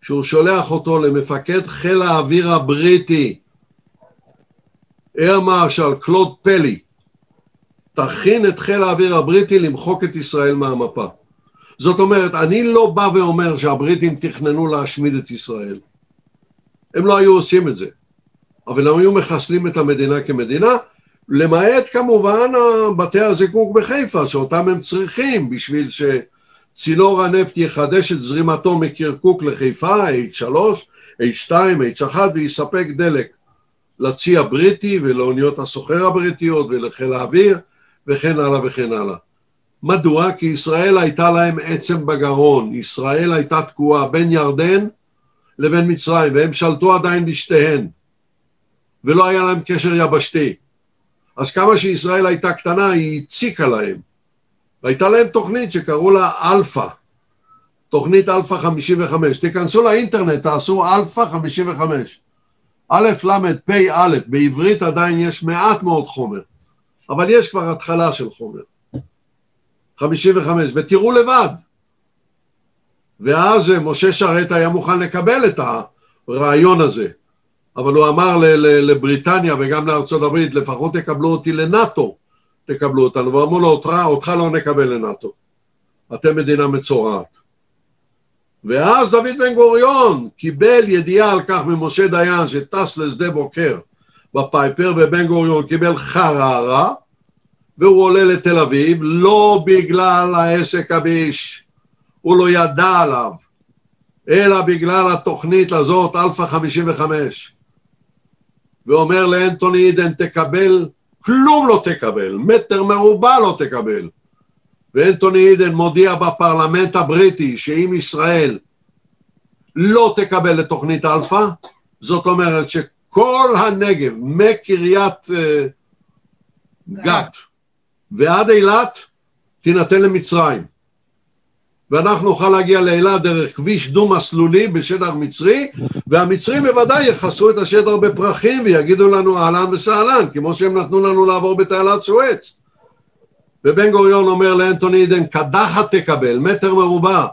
שהוא שולח אותו למפקד חיל האוויר הבריטי, אייר מרשל קלוד פלי, תכין את חיל האוויר הבריטי למחוק את ישראל מהמפה. זאת אומרת, אני לא בא ואומר שהבריטים תכננו להשמיד את ישראל. הם לא היו עושים את זה. אבל הם היו מחסלים את המדינה כמדינה, למעט כמובן בתי הזיקוק בחיפה, שאותם הם צריכים בשביל שצינור הנפט יחדש את זרימתו מקרקוק לחיפה, H3, H2, H1, ויספק דלק לצי הבריטי ולאוניות הסוחר הבריטיות ולחיל האוויר וכן הלאה וכן הלאה. מדוע? כי ישראל הייתה להם עצם בגרון, ישראל הייתה תקועה בין ירדן לבין מצרים, והם שלטו עדיין בשתיהן, ולא היה להם קשר יבשתי. אז כמה שישראל הייתה קטנה, היא הציקה להם. והייתה להם תוכנית שקראו לה אלפא, תוכנית אלפא 55. תיכנסו לאינטרנט, תעשו אלפא 55. א', ל', פ', א', בעברית עדיין יש מעט מאוד חומר, אבל יש כבר התחלה של חומר. 55, ותראו לבד. ואז משה שרת היה מוכן לקבל את הרעיון הזה, אבל הוא אמר לבריטניה וגם לארצות הברית, לפחות תקבלו אותי לנאטו, תקבלו אותנו, ואמרו לו, אותך, אותך לא נקבל לנאטו, אתם מדינה מצורעת. ואז דוד בן גוריון קיבל ידיעה על כך ממשה דיין שטס לשדה בוקר בפייפר, ובן גוריון קיבל חררה, והוא עולה לתל אביב, לא בגלל העסק הביש, הוא לא ידע עליו, אלא בגלל התוכנית הזאת, אלפא 55. ואומר לאנטוני אידן, תקבל, כלום לא תקבל, מטר מרובע לא תקבל. ואנטוני אידן מודיע בפרלמנט הבריטי שאם ישראל לא תקבל את תוכנית אלפא, זאת אומרת שכל הנגב, מקריית אה, גת ועד אילת, תינתן למצרים. ואנחנו נוכל להגיע לאילת דרך כביש דו-מסלולי בשטח מצרי, והמצרים בוודאי יכסו את השטח בפרחים ויגידו לנו אהלן וסהלן, כמו שהם נתנו לנו לעבור בתעלת סואץ. ובן גוריון אומר לאנטוני עידן, קדחת תקבל, מטר מרובע.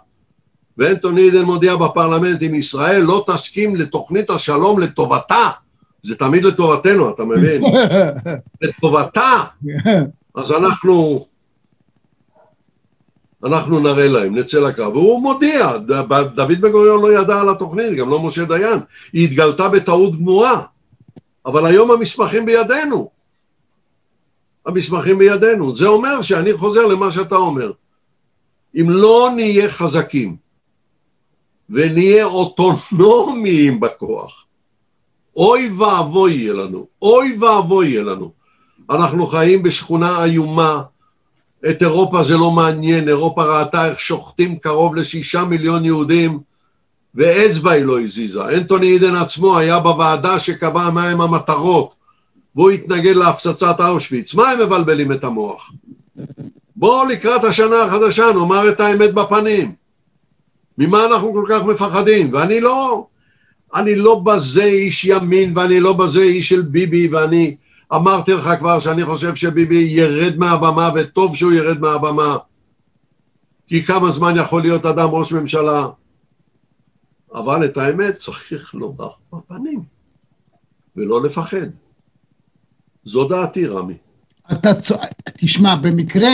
ואנטוני עידן מודיע בפרלמנט, אם ישראל לא תסכים לתוכנית השלום לטובתה, זה תמיד לטובתנו, אתה מבין? לטובתה, אז אנחנו, אנחנו נראה להם, נצא לקרב. והוא מודיע, ד- דוד בן גוריון לא ידע על התוכנית, גם לא משה דיין. היא התגלתה בטעות גמורה, אבל היום המסמכים בידינו. המסמכים בידינו. זה אומר שאני חוזר למה שאתה אומר. אם לא נהיה חזקים ונהיה אוטונומיים בכוח, אוי ואבוי יהיה לנו, אוי ואבוי יהיה לנו. אנחנו חיים בשכונה איומה, את אירופה זה לא מעניין, אירופה ראתה איך שוחטים קרוב לשישה מיליון יהודים ואצבע היא לא הזיזה. אנטוני עידן עצמו היה בוועדה שקבעה מהם המטרות והוא התנגד להפצצת אושוויץ. מה הם מבלבלים את המוח? בואו לקראת השנה החדשה נאמר את האמת בפנים. ממה אנחנו כל כך מפחדים? ואני לא, אני לא בזה איש ימין ואני לא בזה איש של ביבי ואני אמרתי לך כבר שאני חושב שביבי ירד מהבמה וטוב שהוא ירד מהבמה כי כמה זמן יכול להיות אדם ראש ממשלה אבל את האמת צריך לומר בפנים ולא לפחד. זו דעתי, רמי. אתה צ... תשמע, במקרה,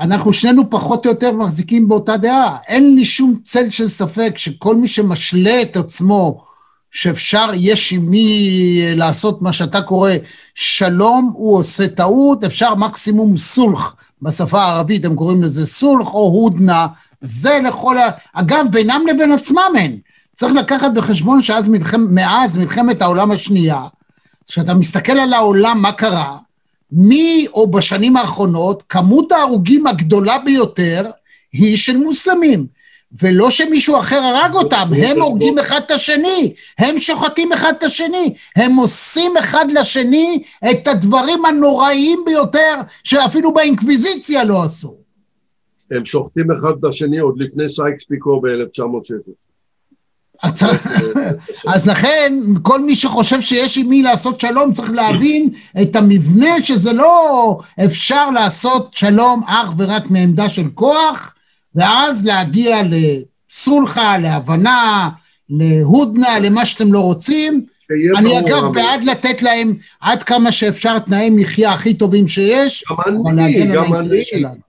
אנחנו שנינו פחות או יותר מחזיקים באותה דעה. אין לי שום צל של ספק שכל מי שמשלה את עצמו שאפשר, יש עם מי לעשות מה שאתה קורא שלום, הוא עושה טעות, אפשר מקסימום סולח בשפה הערבית, הם קוראים לזה סולח או הודנה, זה לכל ה... אגב, בינם לבין עצמם אין. צריך לקחת בחשבון שאז מלחמת, מאז מלחמת העולם השנייה, כשאתה מסתכל על העולם, מה קרה, מי, או בשנים האחרונות, כמות ההרוגים הגדולה ביותר היא של מוסלמים. ולא שמישהו אחר הרג אותם, הם הורגים אחד את השני, הם שוחטים אחד את השני, הם עושים אחד לשני את הדברים הנוראיים ביותר שאפילו באינקוויזיציה לא עשו. הם שוחטים אחד את השני עוד לפני סייקס פיקו ב-1916. אז לכן, כל מי שחושב שיש עם מי לעשות שלום צריך להבין את המבנה שזה לא אפשר לעשות שלום אך ורק מעמדה של כוח, ואז להגיע לסולחה, להבנה, להודנה, למה שאתם לא רוצים. אני אגב. בעד לתת להם עד כמה שאפשר תנאי מחיה הכי טובים שיש, אבל להגן על האינטרס שלנו.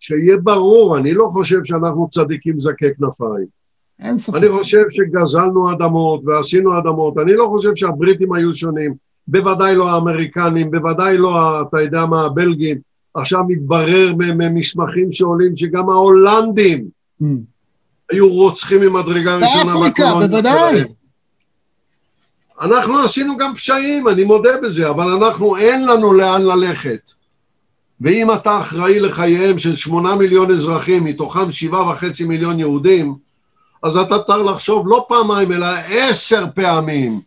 שיהיה ברור, אני לא חושב שאנחנו צדיקים זקי כנפיים. אין ספק. אני חושב שגזלנו אדמות ועשינו אדמות, אני לא חושב שהבריטים היו שונים, בוודאי לא האמריקנים, בוודאי לא, אתה יודע מה, הבלגים. עכשיו מתברר ממסמכים שעולים שגם ההולנדים Mm. היו רוצחים ממדרגה ראשונה. באפריקה, בוודאי. אנחנו עשינו גם פשעים, אני מודה בזה, אבל אנחנו, אין לנו לאן ללכת. ואם אתה אחראי לחייהם של שמונה מיליון אזרחים, מתוכם שבעה וחצי מיליון יהודים, אז אתה צריך לחשוב לא פעמיים, אלא עשר פעמים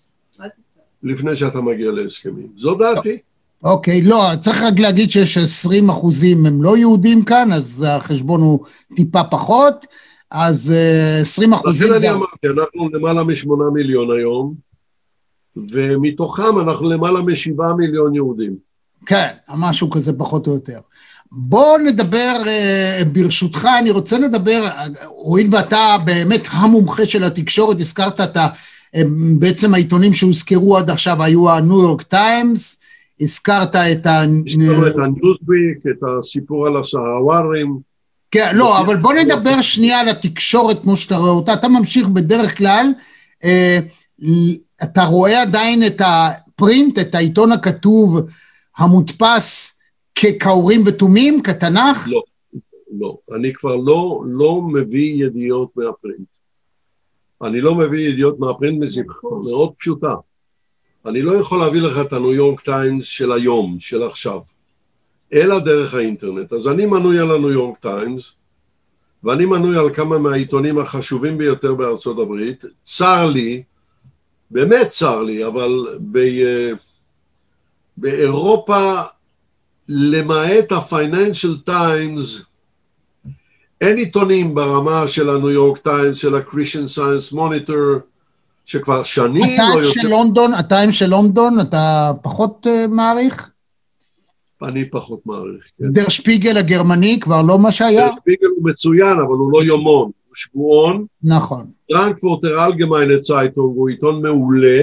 לפני שאתה מגיע להסכמים. זו דעתי. אוקיי, לא, צריך רק להגיד שיש 20 אחוזים הם לא יהודים כאן, אז החשבון הוא טיפה פחות, אז אה, 20 אחוזים לכן. אני אמרתי, אנחנו למעלה משמונה מיליון היום, ומתוכם אנחנו למעלה משבעה מיליון יהודים. כן, משהו כזה פחות או יותר. בואו נדבר, אה, ברשותך, אני רוצה לדבר, הואיל ואתה באמת המומחה של התקשורת, הזכרת את ה... אה, בעצם העיתונים שהוזכרו עד עכשיו היו הניו יורק טיימס, הזכרת את ה... הזכרנו את הניוזוויק, את הסיפור על הסהרווארים, כן, לא, אבל בוא נדבר שנייה על התקשורת כמו שאתה רואה אותה. אתה ממשיך בדרך כלל, אה, אתה רואה עדיין את הפרינט, את העיתון הכתוב המודפס ככאורים ותומים, כתנ"ך? לא, לא. אני כבר לא, לא מביא ידיעות מהפרינט. אני לא מביא ידיעות מהפרינט מסיבה מאוד פשוטה. אני לא יכול להביא לך את הניו יורק טיימס של היום, של עכשיו, אלא דרך האינטרנט. אז אני מנוי על הניו יורק טיימס, ואני מנוי על כמה מהעיתונים החשובים ביותר בארצות הברית. צר לי, באמת צר לי, אבל ב, באירופה, למעט ה-Financial Times, אין עיתונים ברמה של הניו יורק טיימס, של ה-Christian Science Monitor, שכבר שנים לא יוצא... של לונדון, הטיימס של לונדון, אתה פחות אה, מעריך? אני פחות מעריך. כן. דר שפיגל הגרמני כבר לא מה שהיה? שפיגל הוא מצוין, אבל הוא לא יומון, הוא שבועון. נכון. פרנקפורטר אלגמיינה צייטונג הוא עיתון מעולה,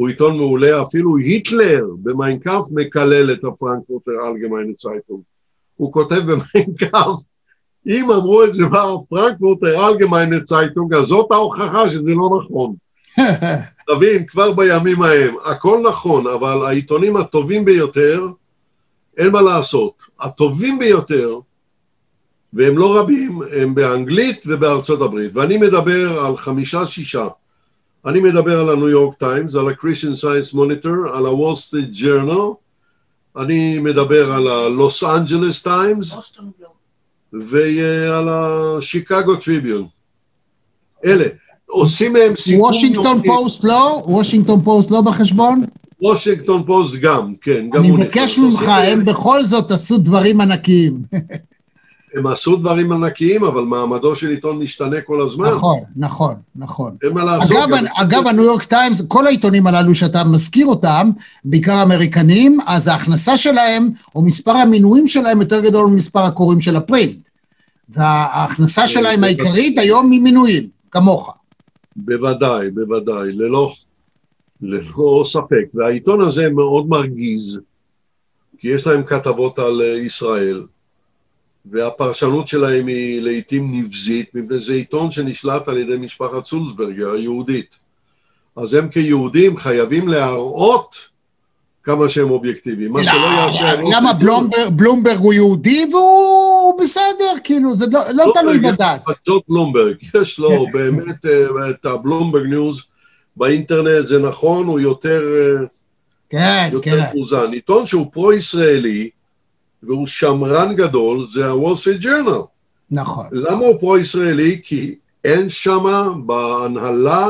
הוא עיתון מעולה, אפילו היטלר במיינקאפ מקלל את הפרנקפורטר אלגמיינה צייטונג. הוא כותב במיינקאפ, אם אמרו את זה בפרנקפורטר אלגמיינה צייטונג, אז זאת ההוכחה שזה לא נכון. תבין, כבר בימים ההם, הכל נכון, אבל העיתונים הטובים ביותר, אין מה לעשות. הטובים ביותר, והם לא רבים, הם באנגלית ובארצות הברית. ואני מדבר על חמישה-שישה. אני מדבר על הניו יורק טיימס, על ה-Christian Science Monitor, על ה-Wall Street Journal, אני מדבר על ה-Los Angeles Times, ועל השיקגו טריביון. אלה. עושים מהם סיכום... וושינגטון. פוסט לא? וושינגטון פוסט לא בחשבון? וושינגטון פוסט גם, כן, גם אני הוא מבקש נכנס. ממך, עושים- הם בכל זאת עשו דברים ענקיים. הם עשו דברים ענקיים, אבל מעמדו של עיתון משתנה כל הזמן. נכון, נכון, נכון. אין מה לעשות. אגב, גם- אגב, הניו יורק טיימס, כל העיתונים הללו שאתה מזכיר אותם, בעיקר האמריקנים, אז ההכנסה שלהם, או מספר המינויים שלהם יותר גדול ממספר הקוראים של ה print. וההכנסה שלהם העיקרית היום היא מינויים, כמוך. בוודאי, בוודאי, ללא, ללא ספק. והעיתון הזה מאוד מרגיז, כי יש להם כתבות על אה, ישראל, והפרשנות שלהם היא לעיתים נבזית, מפני זה עיתון שנשלט על ידי משפחת סולסברגר היהודית. אז הם כיהודים חייבים להראות כמה שהם אובייקטיביים. מה שלא יעשה... הרוב למה בלומברג, בלומברג הוא יהודי והוא הוא בסדר, כאילו, זה לא, לא תלוי בדת. זאת בלומברג, יש לו באמת אה, את הבלומברג ניוז באינטרנט, זה נכון, הוא יותר, אה, כן, יותר כן. מאוזן. עיתון שהוא פרו-ישראלי והוא שמרן גדול, זה ה-Wall Street Journal. נכון. למה הוא פרו-ישראלי? כי אין שמה בהנהלה,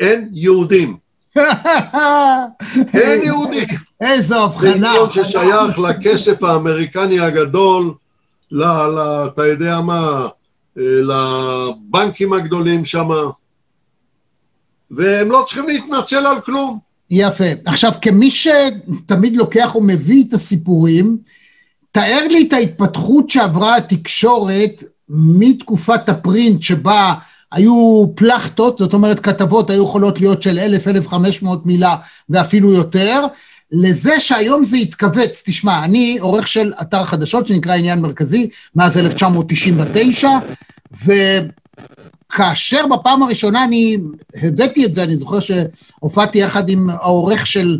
אין יהודים. אין יהודים. איזו זה הבחנה. עיתון ששייך לכסף האמריקני הגדול, ל, ל, אתה יודע מה, אה, לבנקים הגדולים שם, והם לא צריכים להתנצל על כלום. יפה. עכשיו, כמי שתמיד לוקח ומביא את הסיפורים, תאר לי את ההתפתחות שעברה התקשורת מתקופת הפרינט שבה היו פלחטות, זאת אומרת כתבות היו יכולות להיות של 1,000-1,500 מילה ואפילו יותר, לזה שהיום זה התכווץ. תשמע, אני עורך של אתר חדשות שנקרא עניין מרכזי מאז 1999, וכאשר בפעם הראשונה אני הבאתי את זה, אני זוכר שהופעתי יחד עם העורך של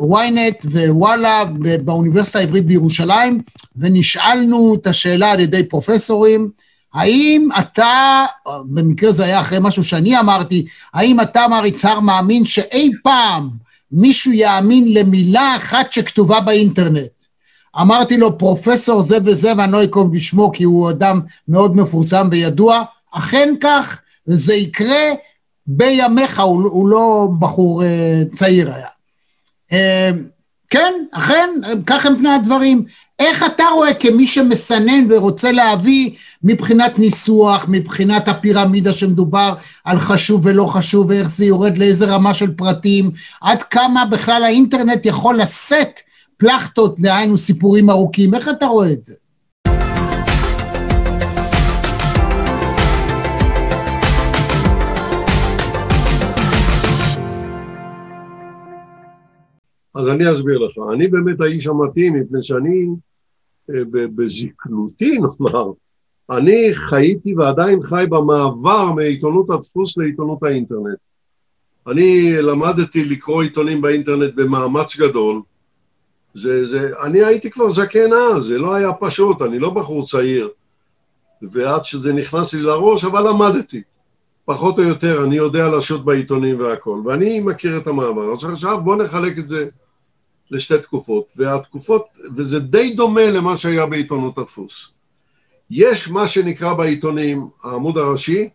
ynet ווואלה באוניברסיטה העברית בירושלים, ונשאלנו את השאלה על ידי פרופסורים, האם אתה, במקרה זה היה אחרי משהו שאני אמרתי, האם אתה, מר יצהר, מאמין שאי פעם מישהו יאמין למילה אחת שכתובה באינטרנט? אמרתי לו, פרופסור זה וזה, ואני לא אקום בשמו כי הוא אדם מאוד מפורסם וידוע, אכן כך, וזה יקרה בימיך, הוא, הוא לא בחור אה, צעיר היה. אה, כן, אכן, כך הם פני הדברים. איך אתה רואה כמי שמסנן ורוצה להביא מבחינת ניסוח, מבחינת הפירמידה שמדובר על חשוב ולא חשוב, ואיך זה יורד לאיזה רמה של פרטים, עד כמה בכלל האינטרנט יכול לשאת פלחטות, דהיינו סיפורים ארוכים, איך אתה רואה את זה? אז אני אסביר לך. אני באמת האיש המתאים, מפני שאני אה, בזקנותי, נאמר, אני חייתי ועדיין חי במעבר מעיתונות הדפוס לעיתונות האינטרנט. אני למדתי לקרוא עיתונים באינטרנט במאמץ גדול. זה, זה, אני הייתי כבר זקן אז, זה לא היה פשוט, אני לא בחור צעיר. ועד שזה נכנס לי לראש, אבל למדתי. פחות או יותר, אני יודע לשוט בעיתונים והכל, ואני מכיר את המעבר. אז עכשיו בואו נחלק את זה לשתי תקופות, והתקופות, וזה די דומה למה שהיה בעיתונות הדפוס. יש מה שנקרא בעיתונים העמוד הראשי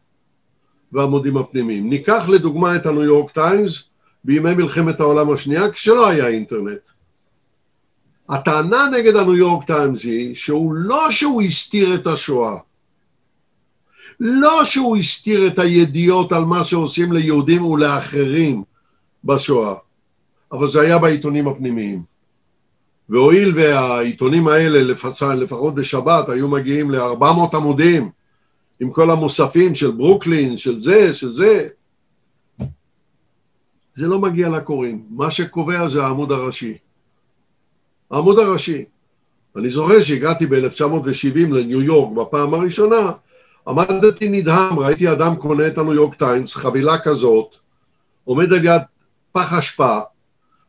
והעמודים הפנימיים. ניקח לדוגמה את הניו יורק טיימס בימי מלחמת העולם השנייה, כשלא היה אינטרנט. הטענה נגד הניו יורק טיימס היא שהוא לא שהוא הסתיר את השואה, לא שהוא הסתיר את הידיעות על מה שעושים ליהודים ולאחרים בשואה, אבל זה היה בעיתונים הפנימיים. והואיל והעיתונים האלה, לפחות, בשבת, היו מגיעים ל-400 עמודים, עם כל המוספים של ברוקלין, של זה, של זה, זה לא מגיע לקוראים. מה שקובע זה העמוד הראשי. העמוד הראשי. אני זוכר שהגעתי ב-1970 לניו יורק בפעם הראשונה, עמדתי נדהם, ראיתי אדם קונה את הניו יורק טיימס, חבילה כזאת, עומד על יד פח אשפה,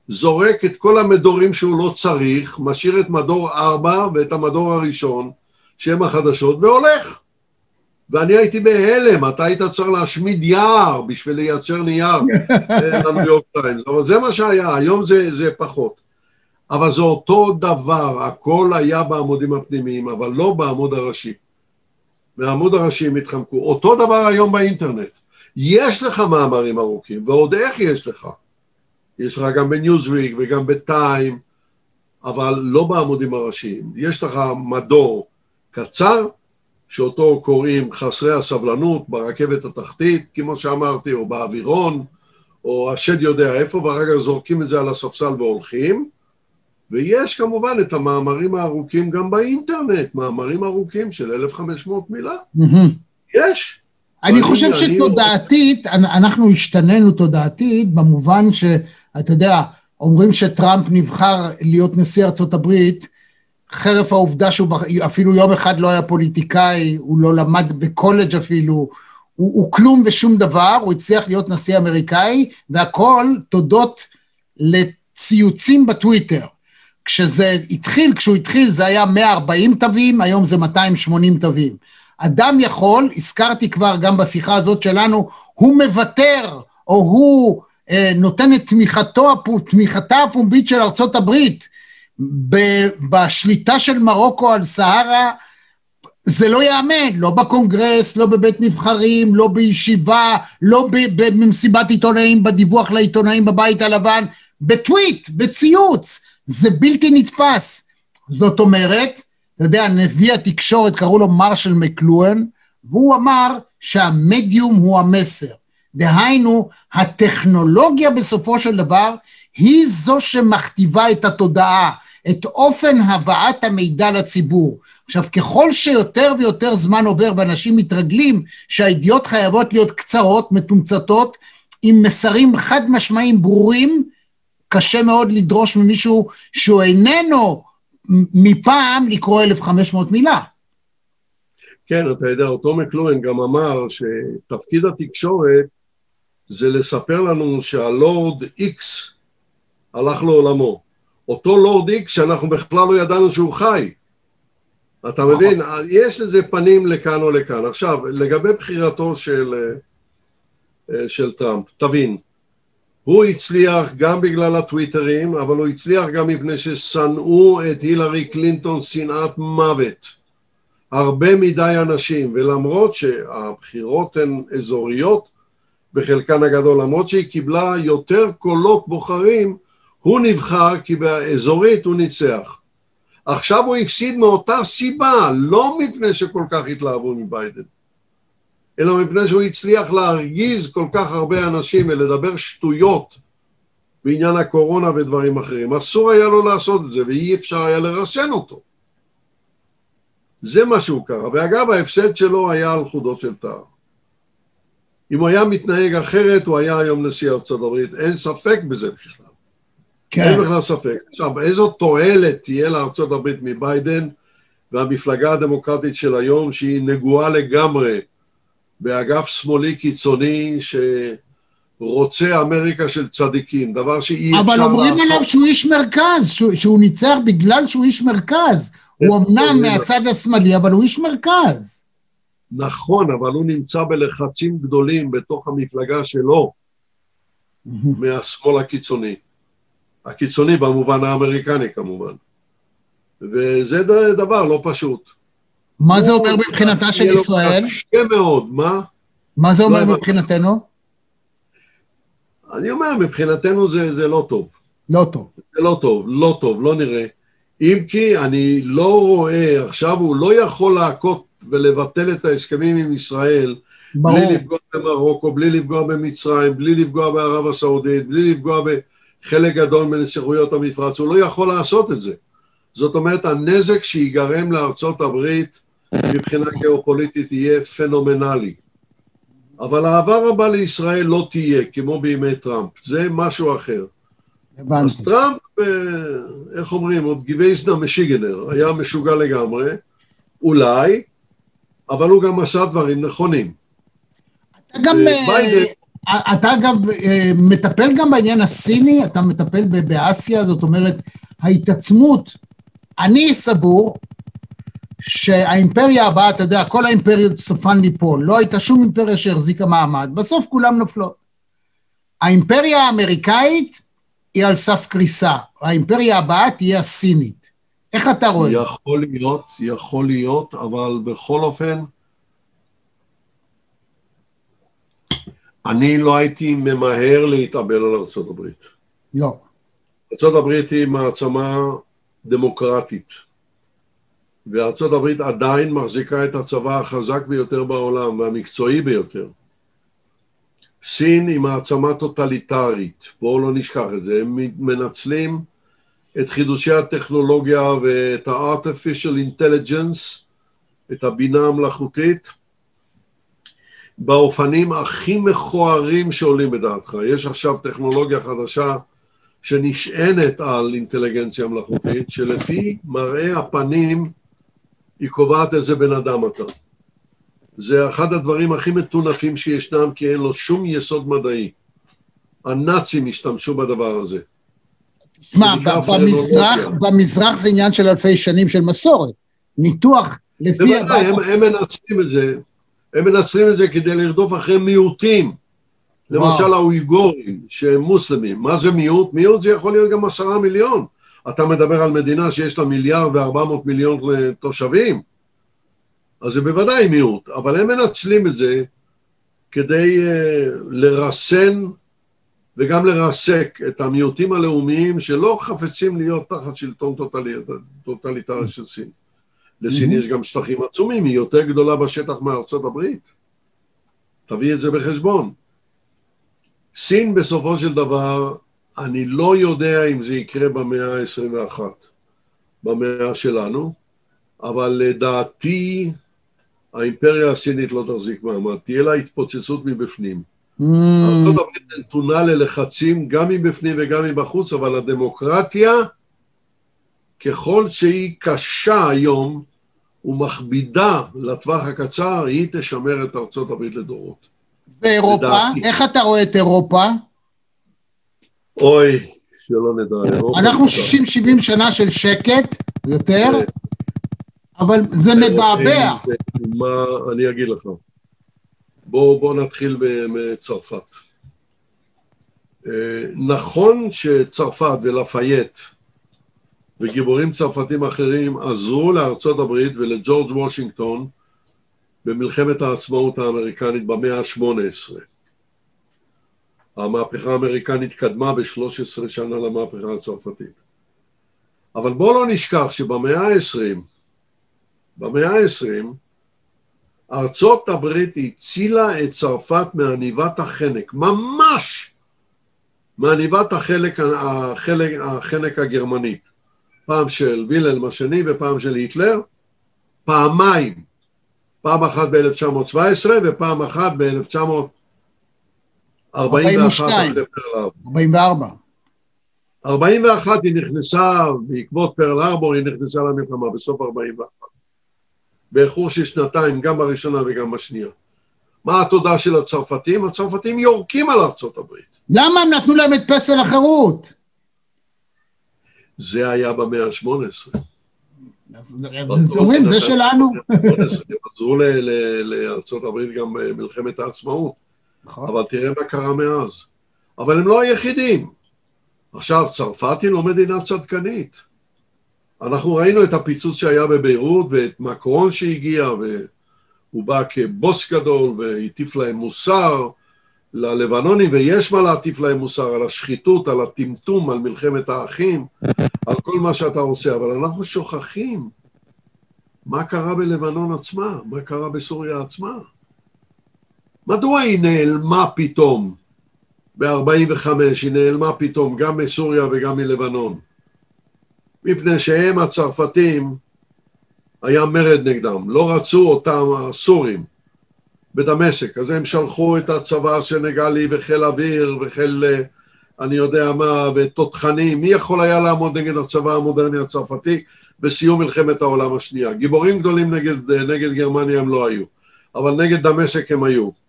זורק את כל המדורים שהוא לא צריך, משאיר את מדור ארבע ואת המדור הראשון, שהם החדשות, והולך. ואני הייתי בהלם, אתה היית צריך להשמיד יער בשביל לייצר נייר לניו יורק טיימס, אבל זה מה שהיה, היום זה, זה פחות. אבל זה אותו דבר, הכל היה בעמודים הפנימיים, אבל לא בעמוד הראשי. מהעמוד הראשי הם התחמקו. אותו דבר היום באינטרנט. יש לך מאמרים ארוכים, ועוד איך יש לך. יש לך גם בניוזוויק וגם בטיים, אבל לא בעמודים הראשיים. יש לך מדור קצר, שאותו קוראים חסרי הסבלנות ברכבת התחתית, כמו שאמרתי, או באווירון, או השד יודע איפה, ואחר כך זורקים את זה על הספסל והולכים. ויש כמובן את המאמרים הארוכים גם באינטרנט, מאמרים ארוכים של 1,500 מילה. יש. אני חושב שתודעתית, אנ- אנחנו השתננו תודעתית במובן שאתה יודע, אומרים שטראמפ נבחר להיות נשיא ארצות הברית, חרף העובדה שהוא בח- אפילו יום אחד לא היה פוליטיקאי, הוא לא למד בקולג' אפילו, הוא, הוא כלום ושום דבר, הוא הצליח להיות נשיא אמריקאי, והכל תודות לציוצים בטוויטר. כשזה התחיל, כשהוא התחיל זה היה 140 תווים, היום זה 280 תווים. אדם יכול, הזכרתי כבר גם בשיחה הזאת שלנו, הוא מוותר, או הוא אה, נותן את תמיכתו, תמיכתה הפומבית של ארצות הברית ב- בשליטה של מרוקו על סהרה, זה לא ייאמן, לא בקונגרס, לא בבית נבחרים, לא בישיבה, לא במסיבת עיתונאים, בדיווח לעיתונאים בבית הלבן, בטוויט, בציוץ, זה בלתי נתפס. זאת אומרת, אתה יודע, נביא התקשורת, קראו לו מרשל מקלואן, והוא אמר שהמדיום הוא המסר. דהיינו, הטכנולוגיה בסופו של דבר היא זו שמכתיבה את התודעה, את אופן הבאת המידע לציבור. עכשיו, ככל שיותר ויותר זמן עובר ואנשים מתרגלים שהידיעות חייבות להיות קצרות, מתומצתות, עם מסרים חד משמעיים ברורים, קשה מאוד לדרוש ממישהו שהוא איננו מפעם לקרוא 1,500 מילה. כן, אתה יודע, אותו מקלואן גם אמר שתפקיד התקשורת זה לספר לנו שהלורד איקס הלך לעולמו. אותו לורד איקס שאנחנו בכלל לא ידענו שהוא חי. אתה מבין? יש לזה פנים לכאן או לכאן. עכשיו, לגבי בחירתו של, אה, של טראמפ, תבין, הוא הצליח גם בגלל הטוויטרים, אבל הוא הצליח גם מפני ששנאו את הילרי קלינטון שנאת מוות. הרבה מדי אנשים, ולמרות שהבחירות הן אזוריות בחלקן הגדול, למרות שהיא קיבלה יותר קולות בוחרים, הוא נבחר כי באזורית הוא ניצח. עכשיו הוא הפסיד מאותה סיבה, לא מפני שכל כך התלהבו מביידן, אלא מפני שהוא הצליח להרגיז כל כך הרבה אנשים ולדבר שטויות בעניין הקורונה ודברים אחרים. אסור היה לו לעשות את זה ואי אפשר היה לרסן אותו. זה מה שהוא קרה. ואגב, ההפסד שלו היה על חודות של טהר. אם הוא היה מתנהג אחרת, הוא היה היום נשיא ארצות הברית, אין ספק בזה בכלל. כן. אין בכלל ספק. עכשיו, איזו תועלת תהיה לארצות הברית מביידן והמפלגה הדמוקרטית של היום, שהיא נגועה לגמרי באגף שמאלי קיצוני, שרוצה אמריקה של צדיקים, דבר שאי אפשר לעשות. אבל אומרים עליו שהוא איש מרכז, שהוא, שהוא ניצח בגלל שהוא איש מרכז. הוא אמנם מהצד השמאלי, אבל הוא איש מרכז. נכון, אבל הוא נמצא בלחצים גדולים בתוך המפלגה שלו, מהשמאל הקיצוני. הקיצוני במובן האמריקני כמובן. וזה דבר לא פשוט. מה זה אומר מבחינתה של ישראל? קשה מאוד, מה? מה זה אומר לא מבחינתנו? אני אומר, מבחינתנו זה, זה לא טוב. לא טוב. זה לא טוב, לא טוב, לא נראה. אם כי אני לא רואה, עכשיו הוא לא יכול להכות ולבטל את ההסכמים עם ישראל, ברור. בלי לפגוע במרוקו, בלי לפגוע במצרים, בלי לפגוע בערב הסעודית, בלי לפגוע בחלק גדול מנסיכויות המפרץ, הוא לא יכול לעשות את זה. זאת אומרת, הנזק שיגרם לארצות הברית מבחינה גיאופוליטית יהיה פנומנלי. אבל האהבה רבה לישראל לא תהיה, כמו בימי טראמפ, זה משהו אחר. הבנתי. אז טראמפ, אה, איך אומרים, עוד גיבייסנה משוגענער, היה משוגע לגמרי, אולי, אבל הוא גם עשה דברים נכונים. אתה גם, אה, ביידן, אתה אגב אה, מטפל גם בעניין הסיני, אתה מטפל באסיה, זאת אומרת, ההתעצמות, אני סבור שהאימפריה הבאה, אתה יודע, כל האימפריות סופן ליפול, לא הייתה שום אימפריה שהחזיקה מעמד, בסוף כולם נופלות. האימפריה האמריקאית היא על סף קריסה, האימפריה הבאה תהיה הסינית. איך אתה רואה? יכול להיות, יכול להיות, אבל בכל אופן, אני לא הייתי ממהר להתאבל על ארה"ב. לא. ארה"ב היא מעצמה דמוקרטית, וארה"ב עדיין מחזיקה את הצבא החזק ביותר בעולם והמקצועי ביותר. סין היא מעצמה טוטליטרית, בואו לא נשכח את זה, הם מנצלים את חידושי הטכנולוגיה ואת ה-artificial intelligence, את הבינה המלאכותית, באופנים הכי מכוערים שעולים בדעתך. יש עכשיו טכנולוגיה חדשה שנשענת על אינטליגנציה מלאכותית, שלפי מראה הפנים היא קובעת איזה בן אדם אתה. זה אחד הדברים הכי מטונפים שישנם, כי אין לו שום יסוד מדעי. הנאצים השתמשו בדבר הזה. מה, במזרח. במזרח זה עניין של אלפי שנים של מסורת. ניתוח לפי בוודאי, הם. הם מנצלים את זה, הם מנצלים את זה כדי לרדוף אחרי מיעוטים. למשל האויגורים, שהם מוסלמים. מה זה מיעוט? מיעוט זה יכול להיות גם עשרה מיליון. אתה מדבר על מדינה שיש לה מיליארד וארבע מאות מיליון תושבים, אז זה בוודאי מיעוט, אבל הם מנצלים את זה כדי אה, לרסן וגם לרסק את המיעוטים הלאומיים שלא חפצים להיות תחת שלטון טוטלי, טוטליטרי של סין. לסין Mhm. יש גם שטחים עצומים, היא יותר גדולה בשטח מארצות הברית. תביא את זה בחשבון. סין בסופו של דבר, אני לא יודע אם זה יקרה במאה ה-21, במאה שלנו, אבל לדעתי האימפריה הסינית לא תחזיק מעמד, תהיה לה התפוצצות מבפנים. Mm, ארצות הברית נתונה ללחצים גם מבפנים וגם מבחוץ, אבל הדמוקרטיה, ככל שהיא קשה היום ומכבידה לטווח הקצר, היא תשמר את ארצות הברית לדורות. ואירופה? לדעתי. איך אתה רואה את אירופה? אוי, שלא נדע. אירופה אנחנו נדע. 60-70 שנה של שקט, יותר. אבל זה מבעבע. מה, אני אגיד לך. בואו בוא נתחיל מצרפת. אה, נכון שצרפת ולפייט וגיבורים צרפתים אחרים עזרו לארצות הברית ולג'ורג' וושינגטון במלחמת העצמאות האמריקנית במאה ה-18. המהפכה האמריקנית קדמה ב-13 שנה למהפכה הצרפתית. אבל בואו לא נשכח שבמאה ה-20, במאה ה-20, ארצות הברית הצילה את צרפת מעניבת החנק, ממש מעניבת החלק, החלק, החנק הגרמנית. פעם של וילהלם השני ופעם של היטלר, פעמיים. פעם אחת ב-1917 ופעם אחת ב-1900... 42, 44. 41 היא נכנסה, בעקבות פרל ארבור היא נכנסה למלחמה, בסוף 41. באיחור של שנתיים, גם בראשונה וגם בשנייה. מה התודה של הצרפתים? הצרפתים יורקים על ארצות הברית. למה הם נתנו להם את פסל החירות? זה היה במאה ה-18. אומרים, זה שלנו. הם עזרו לארצות הברית גם אה, במלחמת העצמאות. נכון. אבל תראה מה קרה מאז. אבל הם לא היחידים. עכשיו, צרפת היא לא מדינה צדקנית. אנחנו ראינו את הפיצוץ שהיה בביירות ואת מקרון שהגיע, והוא בא כבוס גדול והטיף להם מוסר ללבנונים, ויש מה להטיף להם מוסר על השחיתות, על הטמטום, על מלחמת האחים, על כל מה שאתה רוצה, אבל אנחנו שוכחים מה קרה בלבנון עצמה, מה קרה בסוריה עצמה. מדוע היא נעלמה פתאום ב-45, היא נעלמה פתאום גם מסוריה וגם מלבנון? מפני שהם הצרפתים, היה מרד נגדם, לא רצו אותם הסורים בדמשק, אז הם שלחו את הצבא הסנגלי וחיל אוויר וחיל, אני יודע מה, ותותחנים, מי יכול היה לעמוד נגד הצבא המודרני הצרפתי בסיום מלחמת העולם השנייה? גיבורים גדולים נגד, נגד גרמניה הם לא היו, אבל נגד דמשק הם היו.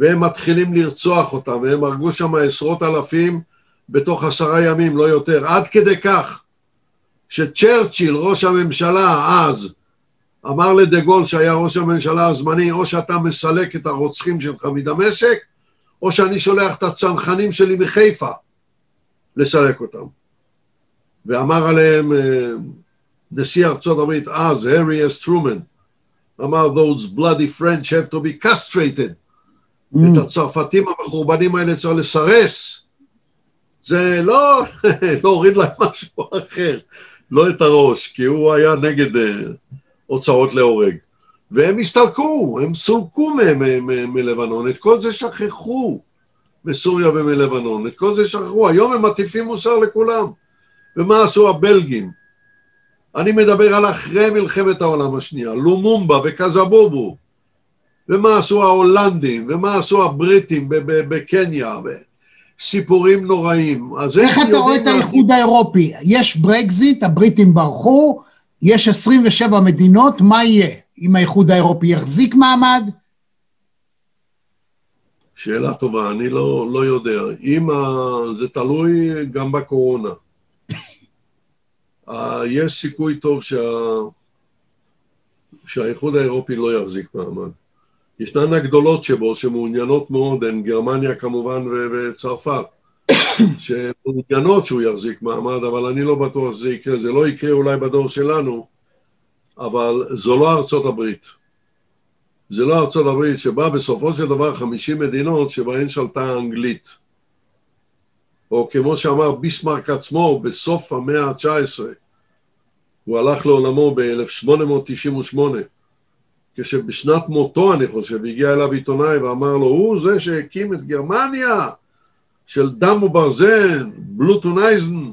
והם מתחילים לרצוח אותם, והם הרגו שם עשרות אלפים בתוך עשרה ימים, לא יותר, עד כדי כך שצ'רצ'יל, ראש הממשלה אז, אמר לדה גול שהיה ראש הממשלה הזמני, או שאתה מסלק את הרוצחים שלך מדמשק, או שאני שולח את הצנחנים שלי מחיפה לסלק אותם. ואמר עליהם אה, נשיא ארצות הברית אז, הארי אס טרומן, אמר, those bloody French have to be castrated. את הצרפתים המחורבנים האלה צריך לסרס. זה לא להוריד להם משהו אחר, לא את הראש, כי הוא היה נגד אה, הוצאות להורג. והם הסתלקו, הם סולקו מלבנון, את כל זה שכחו מסוריה ומלבנון, את כל זה שכחו, היום הם מטיפים מוסר לכולם. ומה עשו הבלגים? אני מדבר על אחרי מלחמת העולם השנייה, לומומבה וקזבובו, ומה עשו ההולנדים, ומה עשו הבריטים בקניה, סיפורים נוראים. אז איך אתה רואה את האיחוד האירופי? יש ברקזיט, הבריטים ברחו, יש 27 מדינות, מה יהיה? אם האיחוד האירופי יחזיק מעמד? שאלה טובה, אני לא, לא יודע. אם ה... זה תלוי גם בקורונה. אה, יש סיכוי טוב שה... שהאיחוד האירופי לא יחזיק מעמד. ישנן הגדולות שבו שמעוניינות מאוד, הן גרמניה כמובן ו- וצרפת, שמעוניינות שהוא יחזיק מעמד, אבל אני לא בטוח שזה יקרה. זה לא יקרה אולי בדור שלנו, אבל זו לא ארצות הברית. זה לא ארצות הברית שבה בסופו של דבר 50 מדינות שבהן שלטה האנגלית. או כמו שאמר ביסמרק עצמו בסוף המאה ה-19, הוא הלך לעולמו ב-1898, כשבשנת מותו אני חושב הגיע אליו עיתונאי ואמר לו הוא זה שהקים את גרמניה של דם וברזן, בלוטונייזן,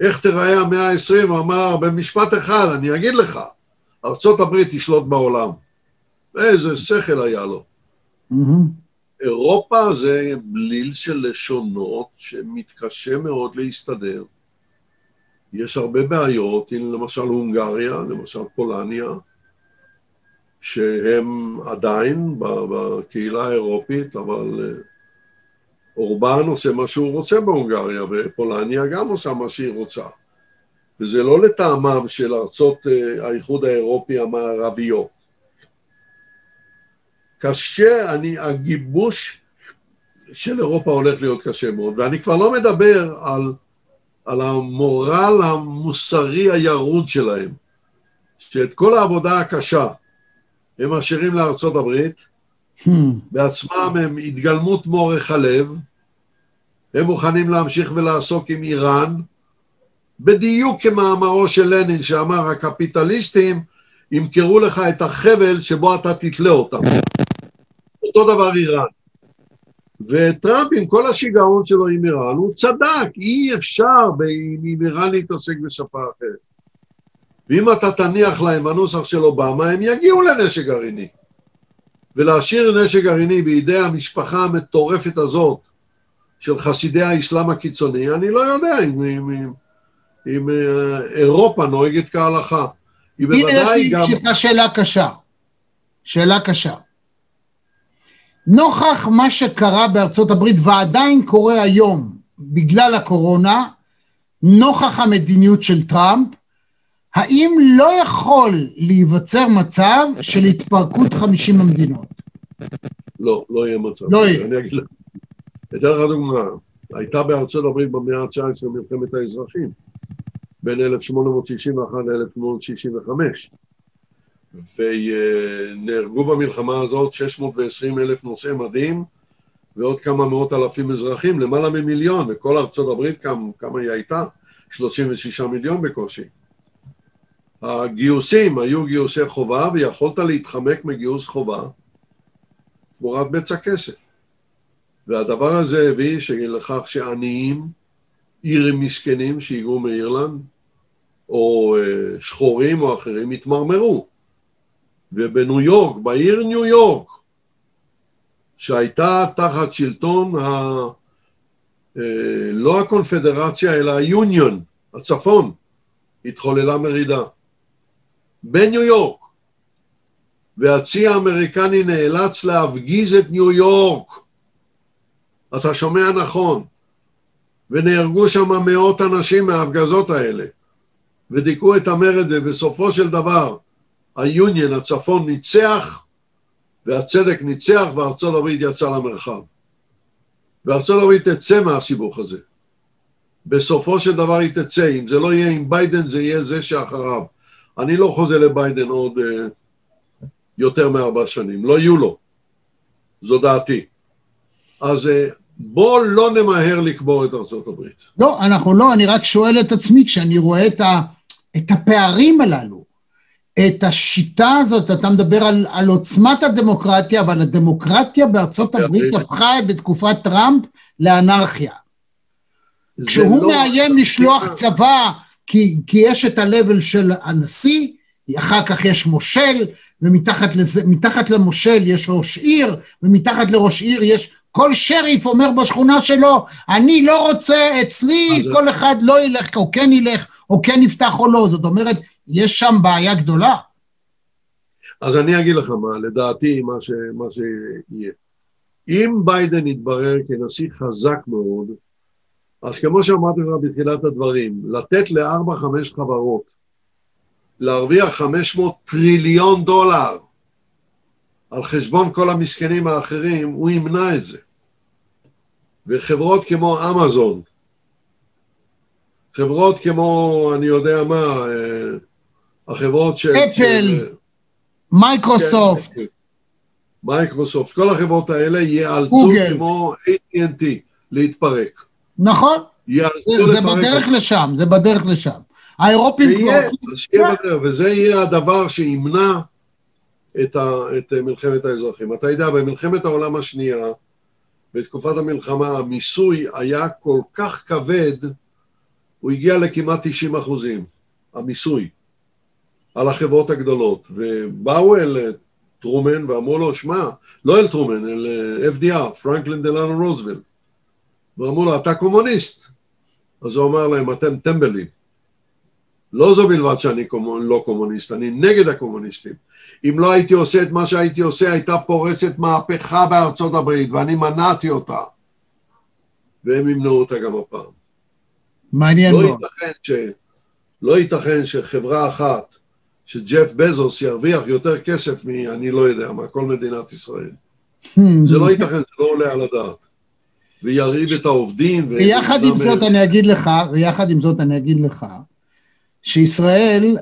איך תיראה המאה ה-20? הוא אמר במשפט אחד אני אגיד לך ארצות הברית תשלוט בעולם. איזה שכל היה לו. אירופה זה בליל של לשונות שמתקשה מאוד להסתדר. יש הרבה בעיות, הנה למשל הונגריה, למשל פולניה, שהם עדיין בקהילה האירופית, אבל אה, אורבן עושה מה שהוא רוצה בהונגריה, ופולניה גם עושה מה שהיא רוצה. וזה לא לטעמם של ארצות אה, האיחוד האירופי המערביות. קשה, אני, הגיבוש של אירופה הולך להיות קשה מאוד, ואני כבר לא מדבר על, על המורל המוסרי הירוד שלהם, שאת כל העבודה הקשה הם משאירים לארצות הברית, hmm. בעצמם הם התגלמות מורך הלב, הם מוכנים להמשיך ולעסוק עם איראן, בדיוק כמאמרו של לנין שאמר הקפיטליסטים ימכרו לך את החבל שבו אתה תתלה אותם. אותו דבר איראן. וטראמפ עם כל השיגעון שלו עם איראן, הוא צדק, אי אפשר עם איראן להתעסק בשפה אחרת. ואם אתה תניח להם בנוסח של אובמה, הם יגיעו לנשק גרעיני. ולהשאיר נשק גרעיני בידי המשפחה המטורפת הזאת של חסידי האסלאם הקיצוני, אני לא יודע אם, אם, אם, אם אה, אירופה נוהגת כהלכה. היא בוודאי גם... הנה, שאלה קשה. שאלה קשה. נוכח מה שקרה בארצות הברית ועדיין קורה היום בגלל הקורונה, נוכח המדיניות של טראמפ, האם לא יכול להיווצר מצב של התפרקות 50 המדינות? לא, לא יהיה מצב. לא יהיה. אני אגיד לך, אתן לך דוגמה, הייתה בארצות הברית במאה ה-19 מלחמת האזרחים, בין 1861 ל-1865. ונהרגו במלחמה הזאת 620 אלף נושאי מדים ועוד כמה מאות אלפים אזרחים, למעלה ממיליון, וכל ארצות הברית כמה, כמה היא הייתה? 36 מיליון בקושי. הגיוסים היו גיוסי חובה ויכולת להתחמק מגיוס חובה תמורת בצע כסף. והדבר הזה הביא לכך שעניים, אירים מסכנים שהיגרו מאירלנד, או אה, שחורים או אחרים, התמרמרו. ובניו יורק, בעיר ניו יורק, שהייתה תחת שלטון ה... אה, לא הקונפדרציה אלא היוניון, הצפון, התחוללה מרידה. בניו יורק. והצי האמריקני נאלץ להפגיז את ניו יורק. אתה שומע נכון. ונהרגו שם מאות אנשים מההפגזות האלה. ודיכאו את המרד, ובסופו של דבר היוניון, הצפון, ניצח, והצדק ניצח, וארצות הברית יצאה למרחב. וארצות הברית תצא מהסיבוך הזה. בסופו של דבר היא תצא, אם זה לא יהיה עם ביידן, זה יהיה זה שאחריו. אני לא חוזה לביידן עוד אה, יותר מארבע שנים, לא יהיו לו. זו דעתי. אז אה, בוא לא נמהר לקבור את ארצות הברית. לא, אנחנו לא, אני רק שואל את עצמי, כשאני רואה את, ה, את הפערים הללו, את השיטה הזאת, אתה מדבר על, על עוצמת הדמוקרטיה, אבל הדמוקרטיה בארצות הברית הפכה בתקופת טראמפ לאנרכיה. כשהוא לא... מאיים לשלוח צבא, כי, כי יש את ה-level של הנשיא, אחר כך יש מושל, ומתחת לזה, למושל יש ראש עיר, ומתחת לראש עיר יש, כל שריף אומר בשכונה שלו, אני לא רוצה אצלי, כל אחד לא ילך, או כן ילך, או כן יפתח או לא, זאת אומרת, יש שם בעיה גדולה. אז אני אגיד לך מה, לדעתי, מה, ש, מה שיהיה. אם ביידן יתברר כנשיא חזק מאוד, אז כמו שאמרתי לך בתחילת הדברים, לתת לארבע-חמש חברות להרוויח 500 טריליון דולר על חשבון כל המסכנים האחרים, הוא ימנע את זה. וחברות כמו אמזון, חברות כמו, אני יודע מה, אה, החברות של... אפל, מייקרוסופט, מייקרוסופט, כל החברות האלה ייאלצו. כמו AT&T להתפרק. נכון, זה, בדרך לשם, זה בדרך לשם. האירופים כבר שיהיה, בדרך, וזה יהיה הדבר שימנע את, ה, את מלחמת האזרחים. אתה יודע, במלחמת העולם השנייה, בתקופת המלחמה, המיסוי היה כל כך כבד, הוא הגיע לכמעט 90 אחוזים, המיסוי, על החברות הגדולות. ובאו אל טרומן ואמרו לו, שמע, לא אל טרומן, אל אה, FDR, פרנקלין דלנו רוזוולט, ואמרו לו, אתה קומוניסט. אז הוא אמר להם, אתם טמבלים. לא זו בלבד שאני קומונ... לא קומוניסט, אני נגד הקומוניסטים. אם לא הייתי עושה את מה שהייתי עושה, הייתה פורצת מהפכה בארצות הברית, ואני מנעתי אותה. והם ימנעו אותה גם הפעם. מעניין לא מאוד. ייתכן, ש... לא ייתכן שחברה אחת, שג'ף בזוס ירוויח יותר כסף מ... לא יודע מה, כל מדינת ישראל. זה לא ייתכן, זה לא עולה על הדעת. וירעיב את העובדים. ויחד עם זאת אני אגיד לך, ויחד עם זאת אני אגיד לך, שישראל,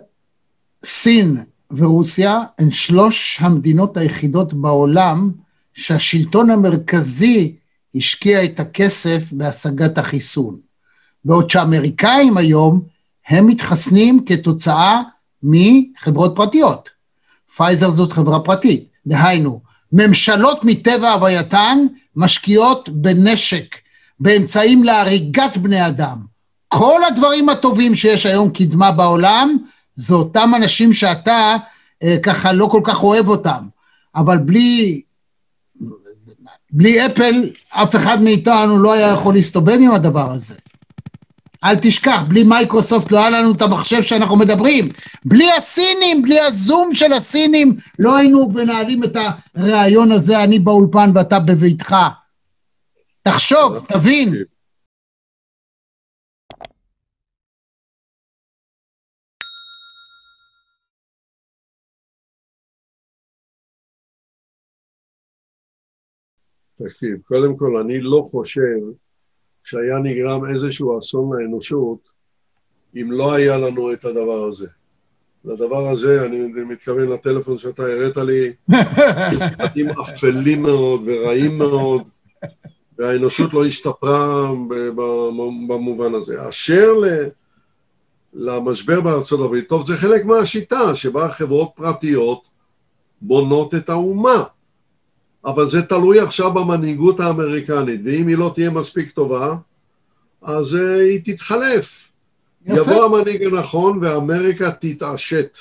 סין ורוסיה הן שלוש המדינות היחידות בעולם שהשלטון המרכזי השקיע את הכסף בהשגת החיסון. בעוד שהאמריקאים היום, הם מתחסנים כתוצאה מחברות פרטיות. פייזר זאת חברה פרטית, דהיינו, ממשלות מטבע הווייתן משקיעות בנשק, באמצעים להריגת בני אדם. כל הדברים הטובים שיש היום קדמה בעולם, זה אותם אנשים שאתה אה, ככה לא כל כך אוהב אותם. אבל בלי, בלי אפל, אף אחד מאיתנו לא היה יכול להסתובב עם הדבר הזה. אל תשכח, בלי מייקרוסופט לא היה לנו את המחשב שאנחנו מדברים. בלי הסינים, בלי הזום של הסינים, לא היינו מנהלים את הרעיון הזה, אני באולפן ואתה בביתך. תחשוב, תבין. תקשיב, קודם כל, אני לא חושב שהיה נגרם איזשהו אסון לאנושות אם לא היה לנו את הדבר הזה. לדבר הזה, אני מתכוון לטלפון שאתה הראת לי, פרטים אפלים מאוד ורעים מאוד, והאנושות לא השתפרה במובן הזה. אשר למשבר בארצות הברית, טוב, זה חלק מהשיטה שבה חברות פרטיות בונות את האומה. אבל זה תלוי עכשיו במנהיגות האמריקנית, ואם היא לא תהיה מספיק טובה, אז uh, היא תתחלף. יפה. יבוא המנהיג הנכון ואמריקה תתעשת.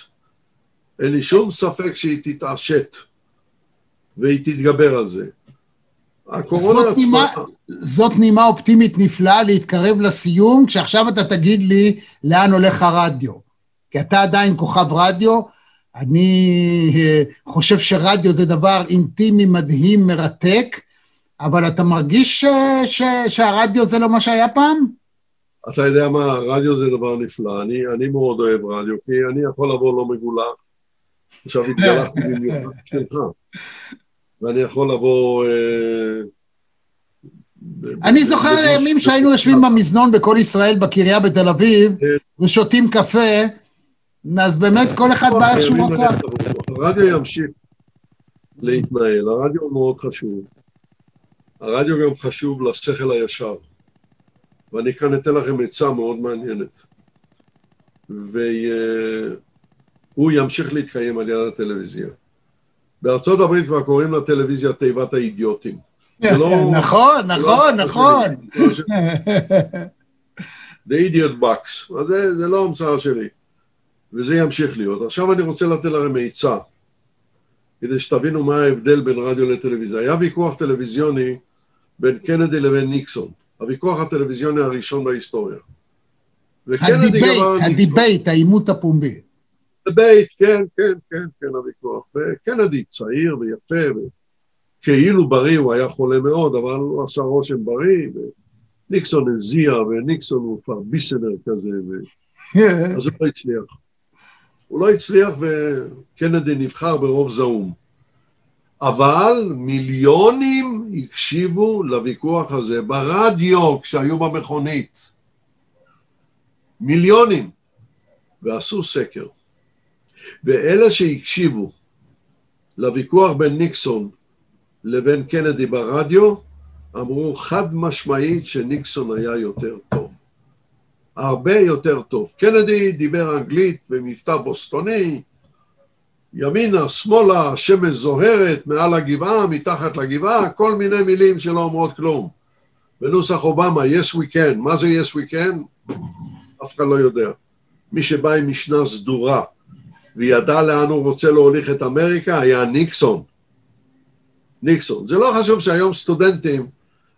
אין לי שום ספק שהיא תתעשת, והיא תתגבר על זה. הקורונה זאת נימה, זאת נימה אופטימית נפלאה להתקרב לסיום, כשעכשיו אתה תגיד לי לאן הולך הרדיו. כי אתה עדיין כוכב רדיו, אני אה, חושב שרדיו זה דבר אינטימי, מדהים, מרתק, אבל אתה מרגיש ש, ש, שהרדיו זה לא מה שהיה פעם? אתה יודע מה, רדיו זה דבר נפלא, אני, אני מאוד אוהב רדיו, כי אני יכול לבוא לא מגולח, עכשיו התגלחתי במיוחד שלך, ואני יכול לבוא... אה, אני זוכר ימים שהיינו יושבים במזנון בכל ישראל בקריה בתל אביב, ושותים קפה, אז באמת כל אחד בא איך שהוא עבודה. הרדיו ימשיך להתנהל, הרדיו הוא מאוד חשוב. הרדיו גם חשוב לשכל הישר. ואני כאן אתן לכם עצה מאוד מעניינת. והוא ימשיך להתקיים על יד הטלוויזיה. בארצות הברית כבר קוראים לטלוויזיה תיבת האידיוטים. לא- נכון, נכון, נכון. The idiot box, זה לא המצאה שלי, וזה ימשיך להיות. עכשיו אני רוצה לתת לכם עצה, כדי שתבינו מה ההבדל בין רדיו לטלוויזיה. היה ויכוח טלוויזיוני בין קנדי לבין ניקסון, הוויכוח הטלוויזיוני הראשון בהיסטוריה. וקנדי ניקסון. ה debate, העימות הפומבי. debate, כן, כן, כן, כן, הוויכוח. וקנדי צעיר ויפה, וכאילו בריא, הוא היה חולה מאוד, אבל הוא עשה רושם בריא, ו... ניקסון הזיע, וניקסון הוא כבר ביסנר כזה, ו... אז הוא לא הצליח. הוא לא הצליח וקנדי נבחר ברוב זעום. אבל מיליונים הקשיבו לוויכוח הזה ברדיו כשהיו במכונית. מיליונים. ועשו סקר. ואלה שהקשיבו לוויכוח בין ניקסון לבין קנדי ברדיו, אמרו חד משמעית שניקסון היה יותר טוב. הרבה יותר טוב. קנדי דיבר אנגלית במבטא בוסטוני, ימינה, שמאלה, השמש זוהרת, מעל הגבעה, מתחת לגבעה, כל מיני מילים שלא אומרות כלום. בנוסח אובמה, yes we can, מה זה yes we can? אף אחד לא יודע. מי שבא עם משנה סדורה וידע לאן הוא רוצה להוליך את אמריקה היה ניקסון. ניקסון. זה לא חשוב שהיום סטודנטים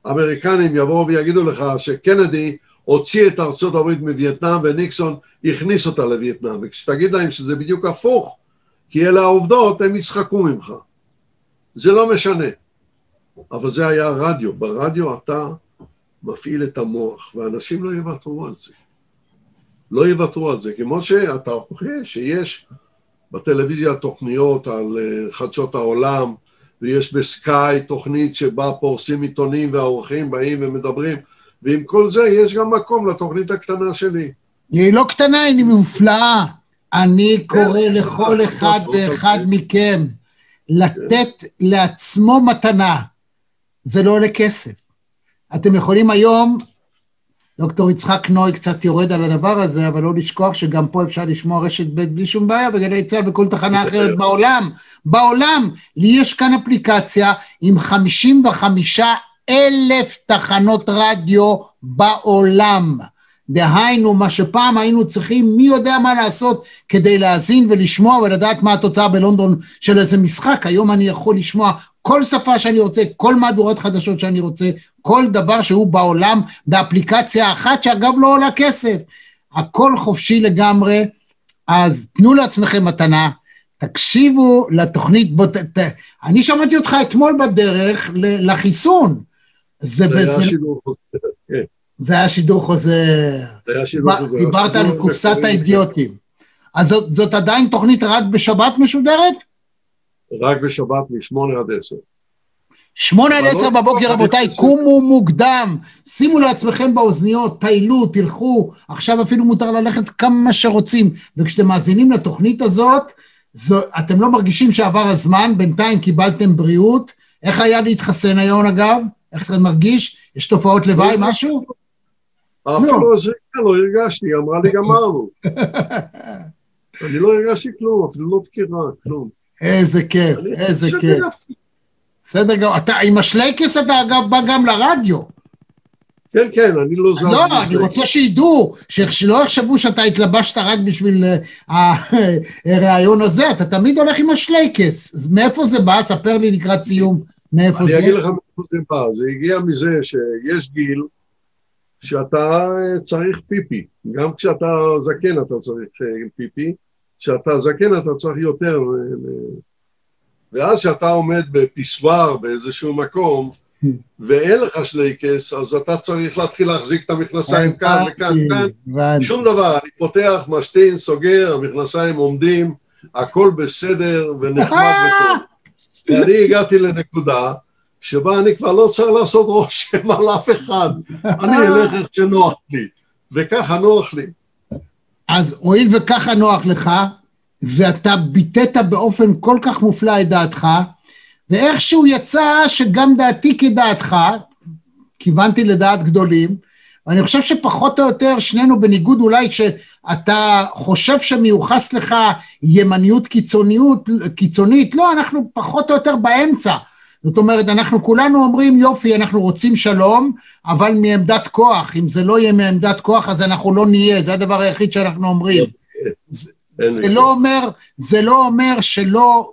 אמריקנים יבואו ויגידו לך שקנדי הוציא את ארצות הברית מווייטנאם וניקסון הכניס אותה לווייטנאם, וכשתגיד להם שזה בדיוק הפוך, כי אלה העובדות, הם יצחקו ממך. זה לא משנה. אבל זה היה הרדיו. ברדיו אתה מפעיל את המוח, ואנשים לא יוותרו על זה. לא יוותרו על זה, כמו שאתה רואה שיש בטלוויזיה תוכניות על אה, חדשות העולם, ויש בסקאי תוכנית שבה פורסים עיתונים והאורחים באים ומדברים, ועם כל זה יש גם מקום לתוכנית הקטנה שלי. היא לא קטנה, היא מופלאה. אני קורא לכל אחד ואחד מכם לתת לעצמו מתנה. זה לא עולה כסף. אתם יכולים היום, דוקטור יצחק נוי קצת יורד על הדבר הזה, אבל לא לשכוח שגם פה אפשר לשמוע רשת ב' בלי שום בעיה, וגלי צה"ל וכל תחנה אחרת בעולם. בעולם, לי יש כאן אפליקציה עם 55 אלף תחנות רדיו בעולם. דהיינו, מה שפעם היינו צריכים, מי יודע מה לעשות כדי להאזין ולשמוע ולדעת מה התוצאה בלונדון של איזה משחק. היום אני יכול לשמוע כל שפה שאני רוצה, כל מהדורות חדשות שאני רוצה, כל דבר שהוא בעולם באפליקציה אחת, שאגב לא עולה כסף. הכל חופשי לגמרי, אז תנו לעצמכם מתנה, תקשיבו לתוכנית, בוא, ת, ת, אני שמעתי אותך אתמול בדרך לחיסון. זה, היה שידור חוזר, כן. זה היה שידור חוזר. זה היה שידור חוזר. דיברת על קופסת האידיוטים. אז זאת, זאת עדיין תוכנית רק בשבת משודרת? רק בשבת משמונה עד עשר. שמונה עד עשר בבוקר, רבותיי, קומו מוקדם, שימו לעצמכם באוזניות, טיילו, תלכו, עכשיו אפילו מותר ללכת כמה שרוצים, וכשאתם מאזינים לתוכנית הזאת, זו, אתם לא מרגישים שעבר הזמן, בינתיים קיבלתם בריאות. איך היה להתחסן היום, אגב? איך זה מרגיש? יש תופעות לוואי, משהו? אפילו הזריקה לא הרגשתי, היא אמרה לי גמרנו. אני לא הרגשתי כלום, אפילו לא דקירה, כלום. איזה כיף, איזה כיף. בסדר גמור. אתה עם השלייקס אתה אגב בא גם לרדיו. כן, כן, אני לא זר. לא, אני רוצה שידעו, שלא יחשבו שאתה התלבשת רק בשביל הרעיון הזה, אתה תמיד הולך עם השלייקס. מאיפה זה בא? ספר לי לקראת סיום מאיפה זה. אני אגיד לך מאיפה זה בא. זה הגיע מזה שיש גיל שאתה צריך פיפי. גם כשאתה זקן אתה צריך פיפי. כשאתה זקן אתה צריך יותר. ואז כשאתה עומד בפיסוור באיזשהו מקום, ואין לך שלייקס, אז אתה צריך להתחיל להחזיק את המכנסיים כאן וכאן וכאן, שום דבר, אני פותח, משתין, סוגר, המכנסיים עומדים, הכל בסדר ונחמד וטוב. ואני הגעתי לנקודה שבה אני כבר לא צריך לעשות רושם על אף אחד, אני אלך איך שנוח לי, וככה נוח לי. אז הואיל וככה נוח לך, ואתה ביטאת באופן כל כך מופלא את דעתך, ואיכשהו יצא שגם דעתי כדעתך, כיוונתי לדעת גדולים, ואני חושב שפחות או יותר שנינו בניגוד אולי שאתה חושב שמיוחס לך ימניות קיצוניות, קיצונית, לא, אנחנו פחות או יותר באמצע. זאת אומרת, אנחנו כולנו אומרים, יופי, אנחנו רוצים שלום, אבל מעמדת כוח. אם זה לא יהיה מעמדת כוח, אז אנחנו לא נהיה, זה הדבר היחיד שאנחנו אומרים. זה, זה לא אומר, זה לא אומר שלא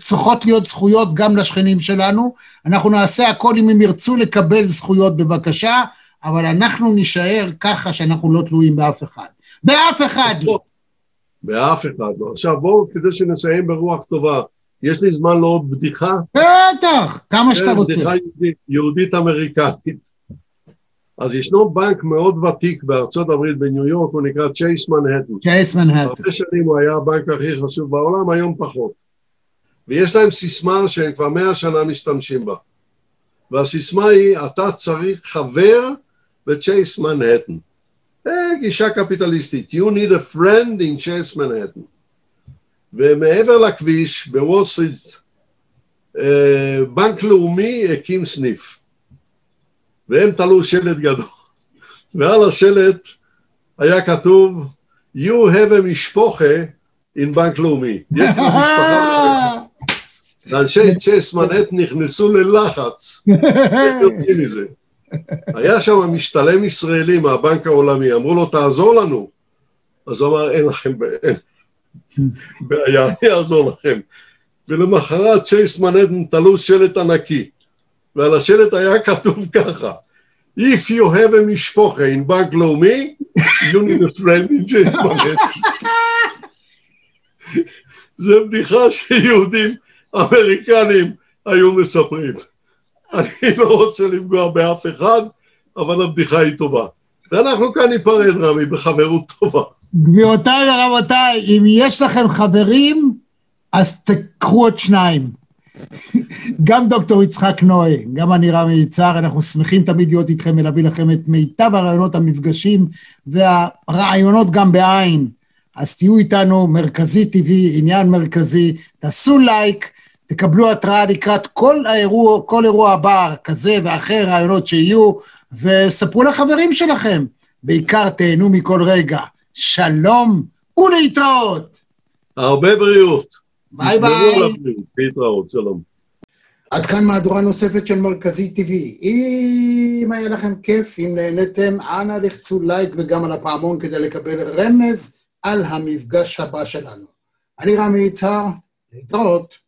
צריכות להיות זכויות גם לשכנים שלנו, אנחנו נעשה הכל אם הם ירצו לקבל זכויות בבקשה, אבל אנחנו נישאר ככה שאנחנו לא תלויים באף אחד. באף אחד לא. באף אחד לא. עכשיו בואו, כדי שנסיים ברוח טובה, יש לי זמן לעוד בדיחה? בטח, כמה שאתה רוצה. בדיחה יהודית, יהודית אמריקנית. אז ישנו בנק מאוד ותיק בארצות הברית, בניו יורק, הוא נקרא צ'ייס מנהטן. צ'ייס מנהטן. הרבה שנים הוא היה הבנק הכי חשוב בעולם, היום פחות. ויש להם סיסמה שהם כבר מאה שנה משתמשים בה. והסיסמה היא, אתה צריך חבר ב Chase Manhattan. אה, גישה קפיטליסטית. You need a friend in Chase Manhattan. ומעבר לכביש, בוול סטריט, אה, בנק לאומי הקים סניף. והם תלו שלט גדול. ועל השלט היה כתוב, You have a משפחה in בנק לאומי. יש לו משפחה. ואנשי צ'ייס מנהט נכנסו ללחץ. איך יוצאים מזה? היה שם משתלם ישראלי מהבנק העולמי, אמרו לו, תעזור לנו. אז הוא אמר, אין לכם אין בעיה, אני אעזור לכם. ולמחרת צ'ייס מנהטן תלו שלט ענקי, ועל השלט היה כתוב ככה, If you have a משפחה in בנק לאומי, you need a friend in צ'ייס מנהטן. זה בדיחה שיהודים אמריקנים היו מספרים. אני לא רוצה לפגוע באף אחד, אבל הבדיחה היא טובה. ואנחנו כאן ניפרד, רמי, בחברות טובה. גבירותיי ורבותיי, אם יש לכם חברים, אז תקחו עוד שניים. גם דוקטור יצחק נוי, גם אני רמי יצהר, אנחנו שמחים תמיד להיות איתכם ולהביא לכם את מיטב הרעיונות, המפגשים והראיונות גם בעין. אז תהיו איתנו, מרכזי טבעי, עניין מרכזי, תעשו לייק, תקבלו התראה לקראת כל האירוע, כל אירוע הבא, כזה ואחר, ראיונות שיהיו, וספרו לחברים שלכם. בעיקר תהנו מכל רגע. שלום ולהתראות. הרבה בריאות. bye bye. להתראות, שלום. עד כאן מהדורה נוספת של מרכזי TV. אם היה לכם כיף, אם נהניתם, אנא לחצו לייק וגם על הפעמון כדי לקבל רמז על המפגש הבא שלנו. אני רמי יצהר, להתראות.